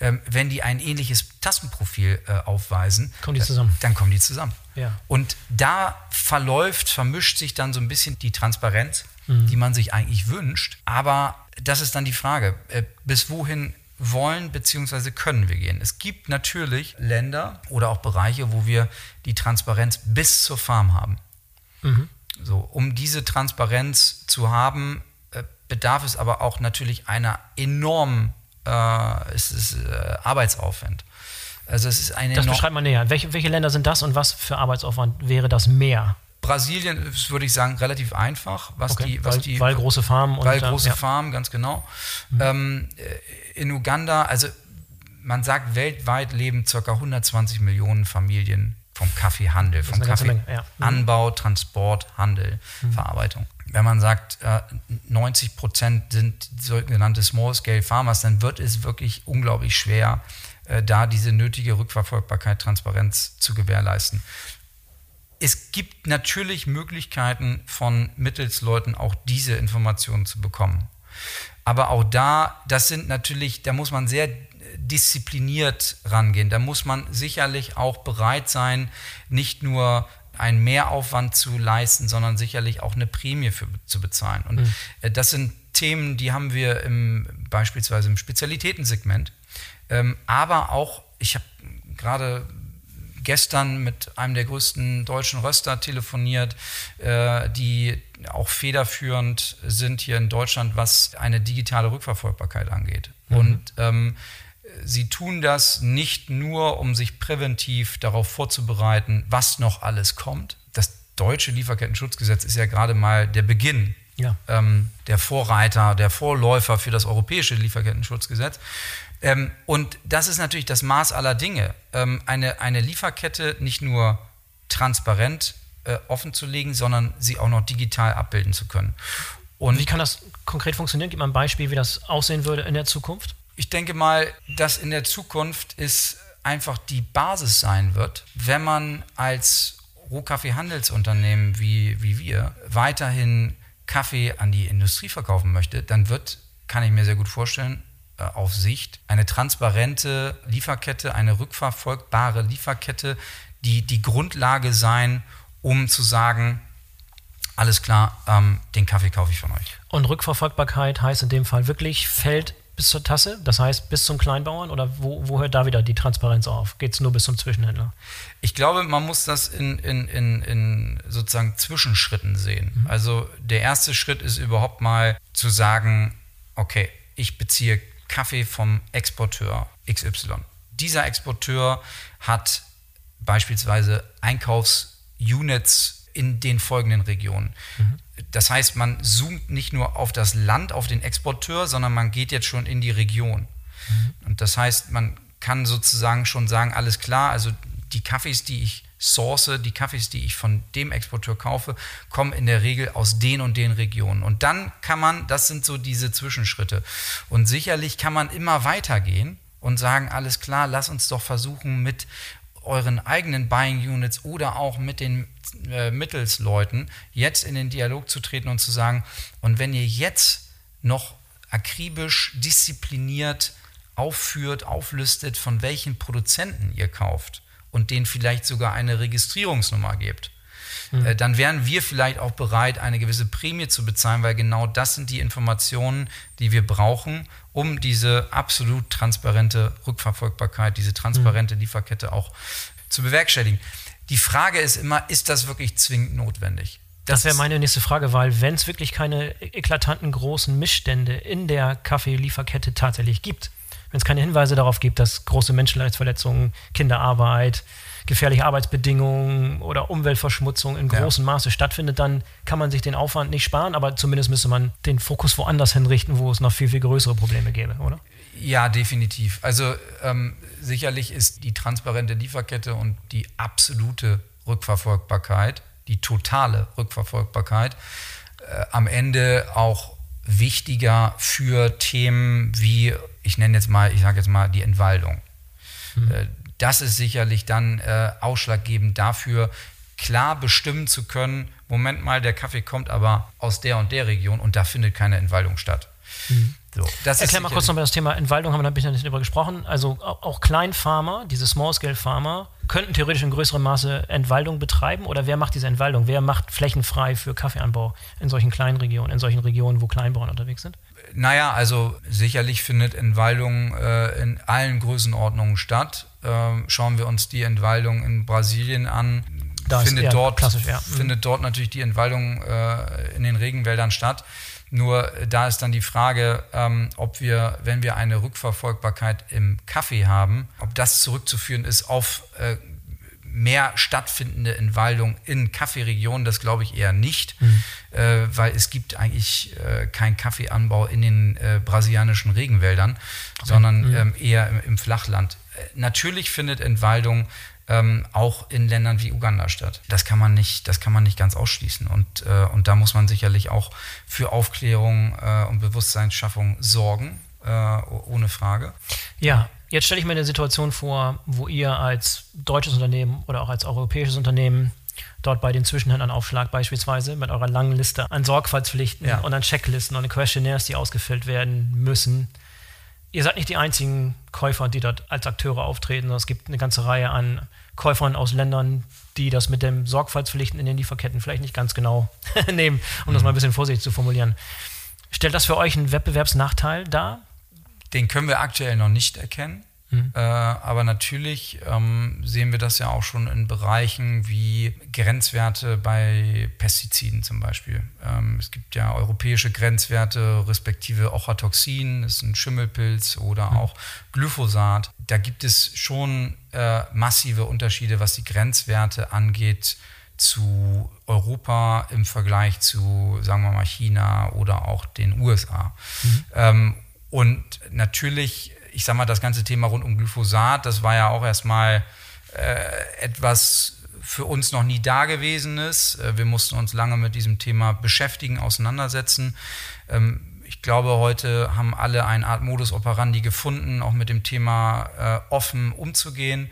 ähm, wenn die ein ähnliches Tastenprofil äh, aufweisen, kommen die zusammen. Dann, dann kommen die zusammen. Ja. Und da verläuft, vermischt sich dann so ein bisschen die Transparenz, mhm. die man sich eigentlich wünscht. Aber das ist dann die Frage, äh, bis wohin wollen bzw. können wir gehen. Es gibt natürlich Länder oder auch Bereiche, wo wir die Transparenz bis zur Farm haben. Mhm. So, um diese Transparenz zu haben, äh, bedarf es aber auch natürlich einer enormen äh, es ist äh, Arbeitsaufwand. Also es ist eine das beschreibt man näher. Welche, welche Länder sind das und was für Arbeitsaufwand wäre das mehr? Brasilien ist, würde ich sagen, relativ einfach, was okay, die, was weil, die, weil große Farmen und weil große ja. Farmen, ganz genau. Mhm. Ähm, äh, in Uganda, also man sagt, weltweit leben ca. 120 Millionen Familien vom Kaffeehandel, vom Kaffeeanbau, ja. mhm. Transport, Handel, mhm. Verarbeitung wenn man sagt, 90 äh, Prozent sind sogenannte Small-Scale Farmers, dann wird es wirklich unglaublich schwer, äh, da diese nötige Rückverfolgbarkeit, Transparenz zu gewährleisten. Es gibt natürlich Möglichkeiten von Mittelsleuten auch diese Informationen zu bekommen. Aber auch da, das sind natürlich, da muss man sehr diszipliniert rangehen. Da muss man sicherlich auch bereit sein, nicht nur einen Mehraufwand zu leisten, sondern sicherlich auch eine Prämie für, zu bezahlen. Und mhm. Äh, das sind Themen, die haben wir im, beispielsweise im Spezialitätensegment. Ähm, aber auch, ich habe gerade gestern mit einem der größten deutschen Röster telefoniert, äh, die auch federführend sind hier in Deutschland, was eine digitale Rückverfolgbarkeit angeht. Mhm. Und ähm, sie tun das nicht nur, um sich präventiv darauf vorzubereiten, was noch alles kommt. Das deutsche Lieferkettenschutzgesetz ist ja gerade mal der Beginn, ja. ähm, der Vorreiter, der Vorläufer für das europäische Lieferkettenschutzgesetz. Ähm, und das ist natürlich das Maß aller Dinge. Ähm, eine, eine Lieferkette nicht nur transparent äh, offen zu legen, sondern sie auch noch digital abbilden zu können. Und wie kann das konkret funktionieren? Gib mal ein Beispiel, wie das aussehen würde in der Zukunft ich denke mal, dass in der Zukunft es einfach die Basis sein wird, wenn man als Rohkaffeehandelsunternehmen wie, wie wir weiterhin Kaffee an die Industrie verkaufen möchte, dann wird, kann ich mir sehr gut vorstellen, äh, auf Sicht eine transparente Lieferkette, eine rückverfolgbare Lieferkette, die die Grundlage sein, um zu sagen, alles klar, ähm, den Kaffee kaufe ich von euch. Und Rückverfolgbarkeit heißt in dem Fall wirklich Feld bis zur Tasse? Das heißt bis zum Kleinbauern oder wo, wo hört da wieder die Transparenz auf? Geht es nur bis zum Zwischenhändler? Ich glaube, man muss das in, in, in, in sozusagen Zwischenschritten sehen. Mhm. Also der erste Schritt ist überhaupt mal zu sagen, okay, ich beziehe Kaffee vom Exporteur XY. Dieser Exporteur hat beispielsweise Einkaufsunits in den folgenden Regionen. Mhm. Das heißt, man zoomt nicht nur auf das Land, auf den Exporteur, sondern man geht jetzt schon in die Region. Mhm. Und das heißt, man kann sozusagen schon sagen, alles klar, also die Kaffees, die ich source, die Kaffees, die ich von dem Exporteur kaufe, kommen in der Regel aus den und den Regionen. Und dann kann man, das sind so diese Zwischenschritte. Und sicherlich kann man immer weitergehen und sagen, alles klar, lass uns doch versuchen, mit euren eigenen Buying Units oder auch mit den äh, Mittelsleuten jetzt in den Dialog zu treten und zu sagen, und wenn ihr jetzt noch akribisch, diszipliniert aufführt, auflistet, von welchen Produzenten ihr kauft und denen vielleicht sogar eine Registrierungsnummer gebt, mhm. dann wären wir vielleicht auch bereit, eine gewisse Prämie zu bezahlen, weil genau das sind die Informationen, die wir brauchen, um diese absolut transparente Rückverfolgbarkeit, diese transparente mhm. Lieferkette auch zu bewerkstelligen. Die Frage ist immer, ist das wirklich zwingend notwendig? Das, das wäre meine nächste Frage, weil wenn es wirklich keine eklatanten großen Missstände in der Kaffeelieferkette tatsächlich gibt, wenn es keine Hinweise darauf gibt, dass große Menschenrechtsverletzungen, Kinderarbeit, gefährliche Arbeitsbedingungen oder Umweltverschmutzung in großem ja. Maße stattfindet, dann kann man sich den Aufwand nicht sparen, aber zumindest müsste man den Fokus woanders hinrichten, wo es noch viel, viel größere Probleme gäbe, oder? Ja, definitiv. Also ähm, sicherlich ist die transparente Lieferkette und die absolute Rückverfolgbarkeit, die totale Rückverfolgbarkeit, äh, am Ende auch wichtiger für Themen wie, ich nenne jetzt mal, ich sage jetzt mal die Entwaldung. Mhm. Das ist sicherlich dann äh, ausschlaggebend dafür, klar bestimmen zu können, Moment mal, der Kaffee kommt aber aus der und der Region und da findet keine Entwaldung statt. Mhm. So, Erklär mal kurz noch mal das Thema Entwaldung, haben wir ein bisschen darüber gesprochen. Also auch Kleinfarmer, diese Small-Scale-Farmer, könnten theoretisch in größerem Maße Entwaldung betreiben oder wer macht diese Entwaldung? Wer macht flächenfrei für Kaffeeanbau in solchen kleinen Regionen, in solchen Regionen, wo Kleinbauern unterwegs sind? Naja, also sicherlich findet Entwaldung äh, in allen Größenordnungen statt. Ähm, schauen wir uns die Entwaldung in Brasilien an, da findet, dort. Mhm. findet dort natürlich die Entwaldung äh, in den Regenwäldern statt. Nur äh, da ist dann die Frage, ähm, ob wir, wenn wir eine Rückverfolgbarkeit im Kaffee haben, ob das zurückzuführen ist auf äh, mehr stattfindende Entwaldung in Kaffeeregionen, das glaube ich eher nicht, mhm. äh, weil es gibt eigentlich äh, keinen Kaffeeanbau in den äh, brasilianischen Regenwäldern, okay. sondern mhm. ähm, eher im, im Flachland. Äh, natürlich findet Entwaldung ähm, auch in Ländern wie Uganda statt. Das kann man nicht, das kann man nicht ganz ausschließen. Und, äh, und da muss man sicherlich auch für Aufklärung äh, und Bewusstseinsschaffung sorgen, äh, ohne Frage. Ja, Jetzt stelle ich mir eine Situation vor, wo ihr als deutsches Unternehmen oder auch als europäisches Unternehmen dort bei den Zwischenhändlern-Aufschlag beispielsweise mit eurer langen Liste an Sorgfaltspflichten ja. und an Checklisten und an Questionnaires, die ausgefüllt werden müssen. Ihr seid nicht die einzigen Käufer, die dort als Akteure auftreten. Es gibt eine ganze Reihe an Käufern aus Ländern, die das mit den Sorgfaltspflichten in den Lieferketten vielleicht nicht ganz genau [laughs] nehmen, um das mal ein bisschen vorsichtig zu formulieren. Stellt das für euch einen Wettbewerbsnachteil dar? Den können wir aktuell noch nicht erkennen. Mhm. Äh, aber natürlich ähm, sehen wir das ja auch schon in Bereichen wie Grenzwerte bei Pestiziden zum Beispiel. Ähm, es gibt ja europäische Grenzwerte, respektive Ochatoxin, das ist ein Schimmelpilz oder mhm. auch Glyphosat. Da gibt es schon äh, massive Unterschiede, was die Grenzwerte angeht zu Europa im Vergleich zu, sagen wir mal, China oder auch den USA. Mhm. Ähm, und natürlich, ich sag mal, das ganze Thema rund um Glyphosat, das war ja auch erstmal äh, etwas für uns noch nie Dagewesenes. Äh, wir mussten uns lange mit diesem Thema beschäftigen, auseinandersetzen. Ähm, ich glaube, heute haben alle eine Art Modus operandi gefunden, auch mit dem Thema äh, offen umzugehen.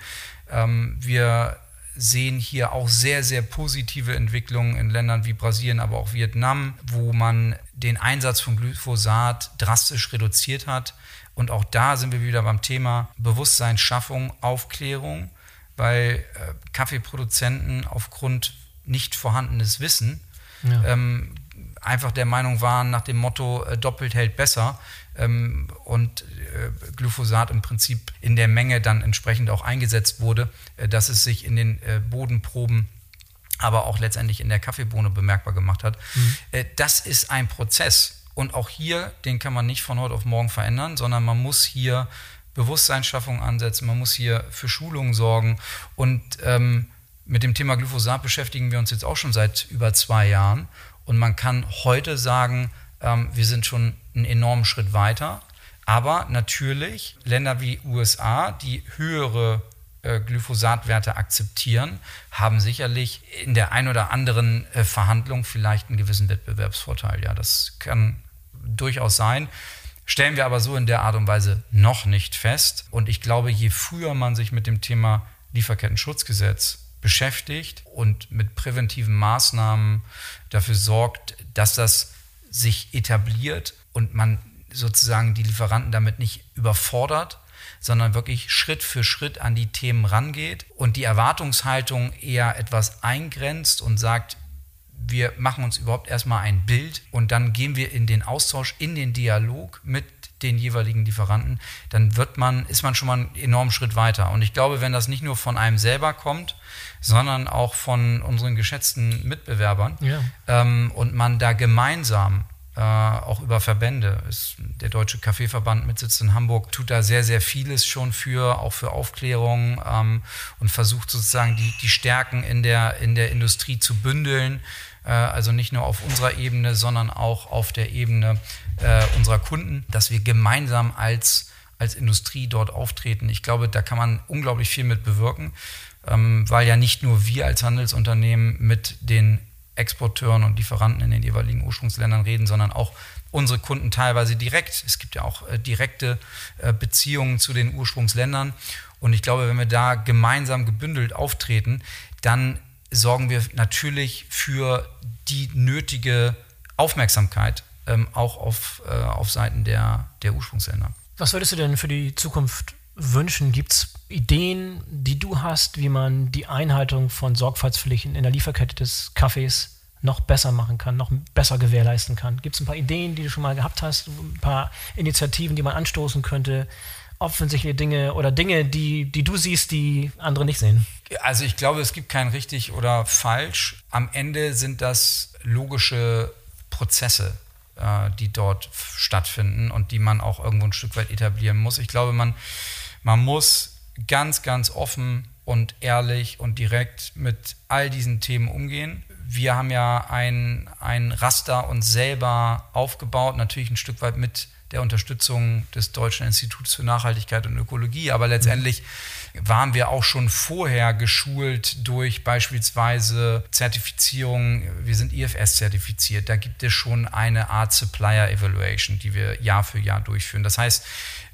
Ähm, wir sehen hier auch sehr, sehr positive Entwicklungen in Ländern wie Brasilien, aber auch Vietnam, wo man den Einsatz von Glyphosat drastisch reduziert hat. Und auch da sind wir wieder beim Thema Bewusstseinsschaffung, Aufklärung, weil äh, Kaffeeproduzenten aufgrund nicht vorhandenes Wissen ja. ähm, einfach der Meinung waren, nach dem Motto, äh, doppelt hält besser, ähm, und äh, Glyphosat im Prinzip in der Menge dann entsprechend auch eingesetzt wurde, äh, dass es sich in den äh, Bodenproben aber auch letztendlich in der Kaffeebohne bemerkbar gemacht hat. Mhm. Äh, das ist ein Prozess. Und auch hier, den kann man nicht von heute auf morgen verändern, sondern man muss hier Bewusstseinsschaffung ansetzen, man muss hier für Schulungen sorgen. Und ähm, mit dem Thema Glyphosat beschäftigen wir uns jetzt auch schon seit über zwei Jahren. Und man kann heute sagen, ähm, wir sind schon einen enormen Schritt weiter. Aber natürlich Länder wie USA, die höhere äh, Glyphosatwerte akzeptieren, haben sicherlich in der ein oder anderen äh, Verhandlung vielleicht einen gewissen Wettbewerbsvorteil. Ja, das kann durchaus sein. Stellen wir aber so in der Art und Weise noch nicht fest. Und ich glaube, je früher man sich mit dem Thema Lieferketten-Schutzgesetz beschäftigt und mit präventiven Maßnahmen dafür sorgt, dass das sich etabliert und man sozusagen die Lieferanten damit nicht überfordert, sondern wirklich Schritt für Schritt an die Themen rangeht und die Erwartungshaltung eher etwas eingrenzt und sagt, wir machen uns überhaupt erstmal ein Bild und dann gehen wir in den Austausch, in den Dialog mit den jeweiligen Lieferanten, dann wird man, ist man schon mal einen enormen Schritt weiter. Und ich glaube, wenn das nicht nur von einem selber kommt, sondern auch von unseren geschätzten Mitbewerbern ja. ähm, und man da gemeinsam äh, auch über Verbände. Ist der Deutsche Kaffeeverband mit Sitz in Hamburg tut da sehr, sehr vieles schon für, auch für Aufklärung ähm, und versucht sozusagen die, die Stärken in der, in der Industrie zu bündeln. Äh, also nicht nur auf unserer Ebene, sondern auch auf der Ebene äh, unserer Kunden, dass wir gemeinsam als, als Industrie dort auftreten. Ich glaube, da kann man unglaublich viel mit bewirken, ähm, weil ja nicht nur wir als Handelsunternehmen mit den Exporteuren und Lieferanten in den jeweiligen Ursprungsländern reden, sondern auch unsere Kunden teilweise direkt. Es gibt ja auch äh, direkte Beziehungen zu den Ursprungsländern. Und ich glaube, wenn wir da gemeinsam gebündelt auftreten, dann sorgen wir natürlich für die nötige Aufmerksamkeit ähm, auch auf, äh, auf Seiten der, der Ursprungsländer. Was würdest du denn für die Zukunft wünschen? Gibt es Ideen, die du hast, wie man die Einhaltung von Sorgfaltspflichten in der Lieferkette des Kaffees noch besser machen kann, noch besser gewährleisten kann? Gibt es ein paar Ideen, die du schon mal gehabt hast, ein paar Initiativen, die man anstoßen könnte? Offensichtliche Dinge oder Dinge, die, die du siehst, die andere nicht sehen? Also ich glaube, es gibt kein richtig oder falsch. Am Ende sind das logische Prozesse, äh, die dort stattfinden und die man auch irgendwo ein Stück weit etablieren muss. Ich glaube, man man muss ganz, ganz offen und ehrlich und direkt mit all diesen Themen umgehen. Wir haben ja ein, ein Raster uns selber aufgebaut, natürlich ein Stück weit mit der Unterstützung des Deutschen Instituts für Nachhaltigkeit und Ökologie. Aber letztendlich waren wir auch schon vorher geschult durch beispielsweise Zertifizierung. Wir sind IFS zertifiziert. Da gibt es schon eine Art Supplier Evaluation, die wir Jahr für Jahr durchführen. Das heißt,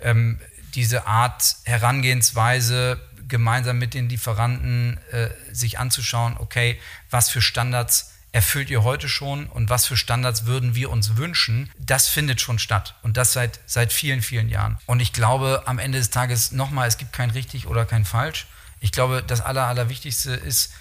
ähm, diese Art Herangehensweise gemeinsam mit den Lieferanten äh, sich anzuschauen, okay, was für Standards erfüllt ihr heute schon und was für Standards würden wir uns wünschen, das findet schon statt und das seit, seit vielen, vielen Jahren. Und ich glaube, am Ende des Tages nochmal, es gibt kein richtig oder kein falsch. Ich glaube, das Aller, Allerwichtigste ist,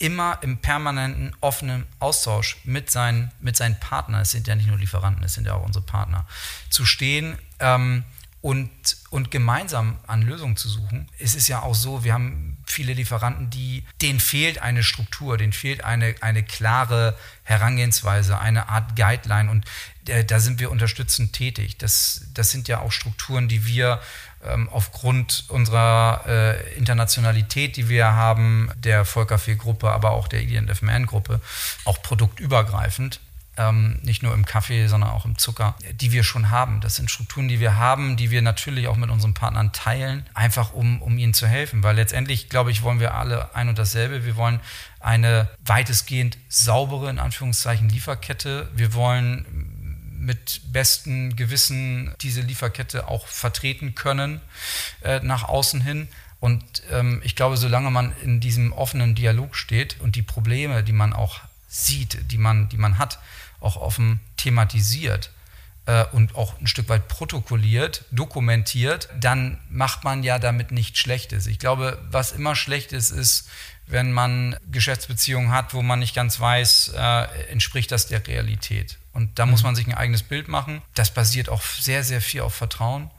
immer im permanenten offenen Austausch mit seinen, mit seinen Partnern, es sind ja nicht nur Lieferanten, es sind ja auch unsere Partner, zu stehen, ähm, und, und gemeinsam an Lösungen zu suchen. Es ist ja auch so, wir haben viele Lieferanten, die, denen fehlt eine Struktur, denen fehlt eine, eine klare Herangehensweise, eine Art Guideline und äh, da sind wir unterstützend tätig. Das, das sind ja auch Strukturen, die wir ähm, aufgrund unserer äh, Internationalität, die wir haben, der Vollkaffee-Gruppe, aber auch der EDF-Man-Gruppe, auch produktübergreifend ähm, nicht nur im Kaffee, sondern auch im Zucker, die wir schon haben. Das sind Strukturen, die wir haben, die wir natürlich auch mit unseren Partnern teilen, einfach um, um ihnen zu helfen. Weil letztendlich, glaube ich, wollen wir alle ein und dasselbe. Wir wollen eine weitestgehend saubere, in Anführungszeichen, Lieferkette. Wir wollen mit bestem Gewissen diese Lieferkette auch vertreten können äh, nach außen hin. Und ähm, ich glaube, solange man in diesem offenen Dialog steht und die Probleme, die man auch sieht, die man, die man hat, auch offen thematisiert äh, und auch ein Stück weit protokolliert, dokumentiert, dann macht man ja damit nichts Schlechtes. Ich glaube, was immer schlecht ist, ist, wenn man Geschäftsbeziehungen hat, wo man nicht ganz weiß, äh, entspricht das der Realität. Und da mhm. muss man sich ein eigenes Bild machen. Das basiert auch sehr, sehr viel auf Vertrauen.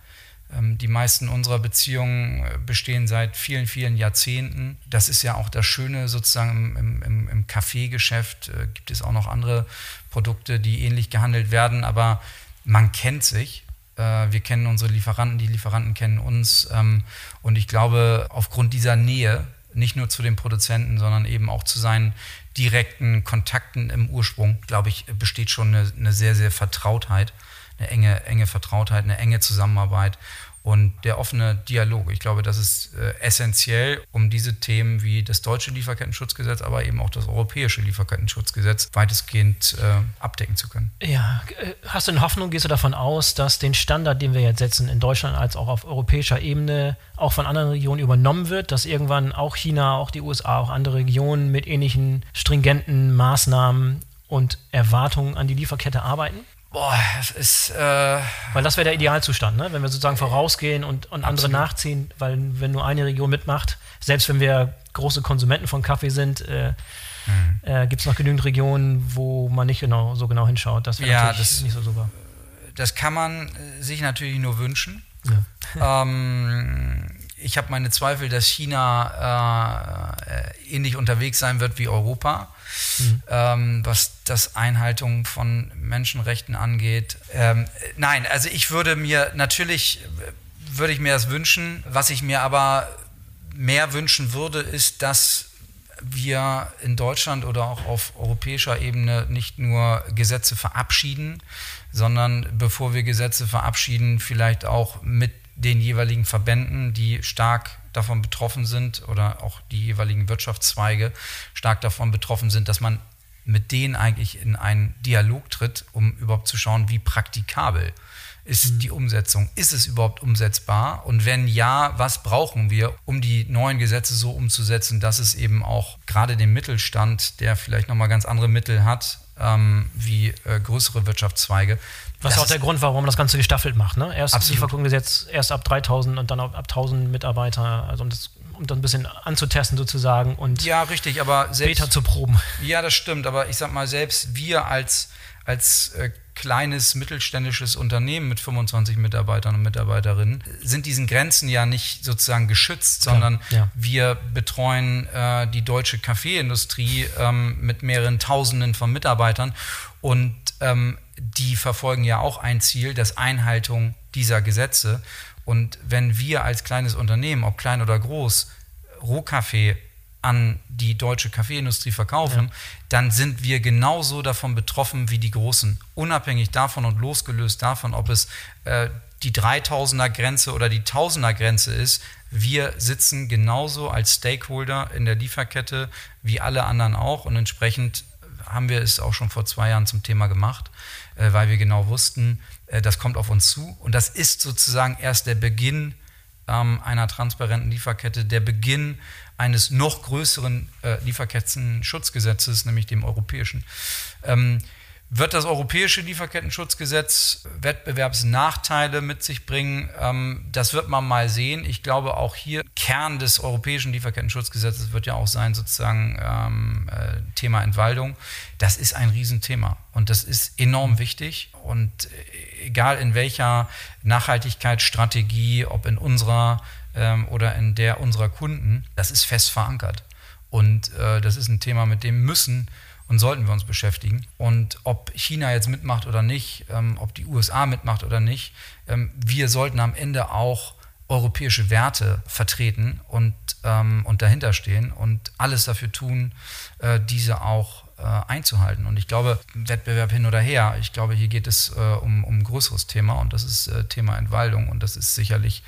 Ähm, die meisten unserer Beziehungen äh, bestehen seit vielen, vielen Jahrzehnten. Das ist ja auch das Schöne sozusagen im, im, im Kaffeegeschäft. Äh, gibt es auch noch andere Produkte, die ähnlich gehandelt werden, aber man kennt sich. Äh, wir kennen unsere Lieferanten, die Lieferanten kennen uns. Ähm, und ich glaube, aufgrund dieser Nähe, nicht nur zu den Produzenten, sondern eben auch zu seinen direkten Kontakten im Ursprung, glaube ich, besteht schon eine, eine sehr, sehr Vertrautheit eine enge, enge Vertrautheit, eine enge Zusammenarbeit und der offene Dialog. Ich glaube, das ist äh, essentiell, um diese Themen wie das deutsche Lieferkettenschutzgesetz, aber eben auch das europäische Lieferkettenschutzgesetz weitestgehend äh, abdecken zu können. Ja, äh, hast du eine Hoffnung, gehst du davon aus, dass den Standard, den wir jetzt setzen in Deutschland als auch auf europäischer Ebene, auch von anderen Regionen übernommen wird, dass irgendwann auch China, auch die USA, auch andere Regionen mit ähnlichen stringenten Maßnahmen und Erwartungen an die Lieferkette arbeiten? Boah, das ist. Äh, weil das wäre der Idealzustand, ne? wenn wir sozusagen vorausgehen und, und andere nachziehen, weil wenn nur eine Region mitmacht, selbst wenn wir große Konsumenten von Kaffee sind, äh, mhm. äh, gibt es noch genügend Regionen, wo man nicht genau so genau hinschaut. Das wäre ja, natürlich das, nicht so super. das kann man sich natürlich nur wünschen. Ja. ähm, ich habe meine Zweifel, dass China äh, ähnlich unterwegs sein wird wie Europa, mhm. ähm, was das Einhaltung von Menschenrechten angeht. Ähm, nein, also ich würde mir natürlich würde ich mir das wünschen. Was ich mir aber mehr wünschen würde, ist, dass wir in Deutschland oder auch auf europäischer Ebene nicht nur Gesetze verabschieden, sondern bevor wir Gesetze verabschieden, vielleicht auch mit den jeweiligen Verbänden, die stark davon betroffen sind oder auch die jeweiligen Wirtschaftszweige stark davon betroffen sind, dass man mit denen eigentlich in einen Dialog tritt, um überhaupt zu schauen, wie praktikabel ist mhm. die Umsetzung. Ist es überhaupt umsetzbar? Und wenn ja, was brauchen wir, um die neuen Gesetze so umzusetzen, dass es eben auch gerade den Mittelstand, der vielleicht nochmal ganz andere Mittel hat, ähm, wie äh, größere Wirtschaftszweige. Was ist auch der Grund, warum man das Ganze gestaffelt macht. Ne? Erst absolut. Lieferkundengesetz erst ab 3000 und dann ab, ab 1000 Mitarbeiter. Also um das um das ein bisschen anzutesten sozusagen und ja, richtig, aber selbst, Beta zu proben. Ja, das stimmt, aber ich sag mal, selbst wir als, als äh, kleines mittelständisches Unternehmen mit 25 Mitarbeitern und Mitarbeiterinnen sind diesen Grenzen ja nicht sozusagen geschützt, sondern ja. wir betreuen äh, die deutsche Kaffeeindustrie ähm, mit mehreren Tausenden von Mitarbeitern und ähm, die verfolgen ja auch ein Ziel, das Einhaltung dieser Gesetze. Und wenn wir als kleines Unternehmen, ob klein oder groß, Rohkaffee an die deutsche Kaffeeindustrie verkaufen, ja. dann sind wir genauso davon betroffen wie die Großen. Unabhängig davon und losgelöst davon, ob es äh, die 3000er Grenze oder die 1000er Grenze ist, wir sitzen genauso als Stakeholder in der Lieferkette wie alle anderen auch und entsprechend haben wir es auch schon vor zwei Jahren zum Thema gemacht, äh, weil wir genau wussten, äh, das kommt auf uns zu und das ist sozusagen erst der Beginn ähm, einer transparenten Lieferkette, der Beginn eines noch größeren äh, Lieferketten-Schutzgesetzes, nämlich dem europäischen. Ähm, wird das europäische Lieferkettenschutzgesetz Wettbewerbsnachteile mit sich bringen? Ähm, das wird man mal sehen. Ich glaube, auch hier Kern des europäischen Lieferkettenschutzgesetzes wird ja auch sein, sozusagen ähm, äh, Thema Entwaldung. Das ist ein Riesenthema und das ist enorm wichtig. Und äh, egal in welcher Nachhaltigkeitsstrategie, ob in unserer ähm, oder in der unserer Kunden, das ist fest verankert. Und äh, das ist ein Thema, mit dem müssen und sollten wir uns beschäftigen. Und ob China jetzt mitmacht oder nicht, ähm, ob die USA mitmacht oder nicht, ähm, wir sollten am Ende auch europäische Werte vertreten und, ähm, und dahinter stehen und alles dafür tun, äh, diese auch äh, einzuhalten. Und ich glaube, Wettbewerb hin oder her, ich glaube, hier geht es äh, um, um ein größeres Thema und das ist äh, Thema Entwaldung und das ist sicherlich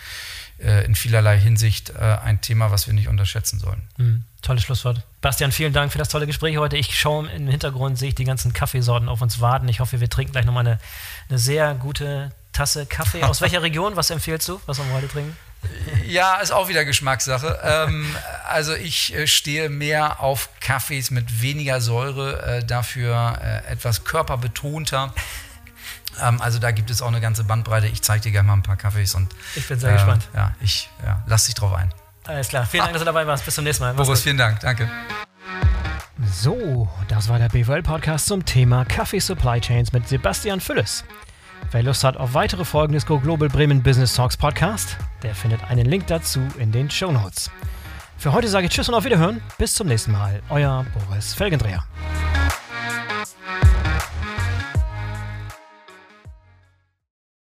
äh, in vielerlei Hinsicht äh, ein Thema, was wir nicht unterschätzen sollen. Mhm. Tolles Schlusswort. Bastian, vielen Dank für das tolle Gespräch heute. Ich schaue im Hintergrund, sehe ich die ganzen Kaffeesorten auf uns warten. Ich hoffe, wir trinken gleich nochmal eine, eine sehr gute Tasse Kaffee. Aus [laughs] welcher Region? Was empfiehlst du? Was wollen wir heute trinken? Ja, ist auch wieder Geschmackssache. ähm, [laughs] also ich äh, stehe mehr auf Kaffees mit weniger Säure, äh, dafür äh, etwas körperbetonter. Ähm, also da gibt es auch eine ganze Bandbreite. Ich zeige dir gerne mal ein paar Kaffees und ich bin sehr äh, gespannt. Ja, ich ja, lass dich drauf ein. Alles klar. Vielen Dank, dass du dabei warst. Bis zum nächsten Mal. Boris, vielen Dank. Danke. So, das war der BWL-Podcast zum Thema Kaffee Supply Chains mit Sebastian Fülles. Wer Lust hat auf weitere Folgen des Go Global Bremen Business Talks Podcast, der findet einen Link dazu in den Show Notes. Für heute sage ich Tschüss und auf Wiederhören. Bis zum nächsten Mal. Euer Boris Felgendreher.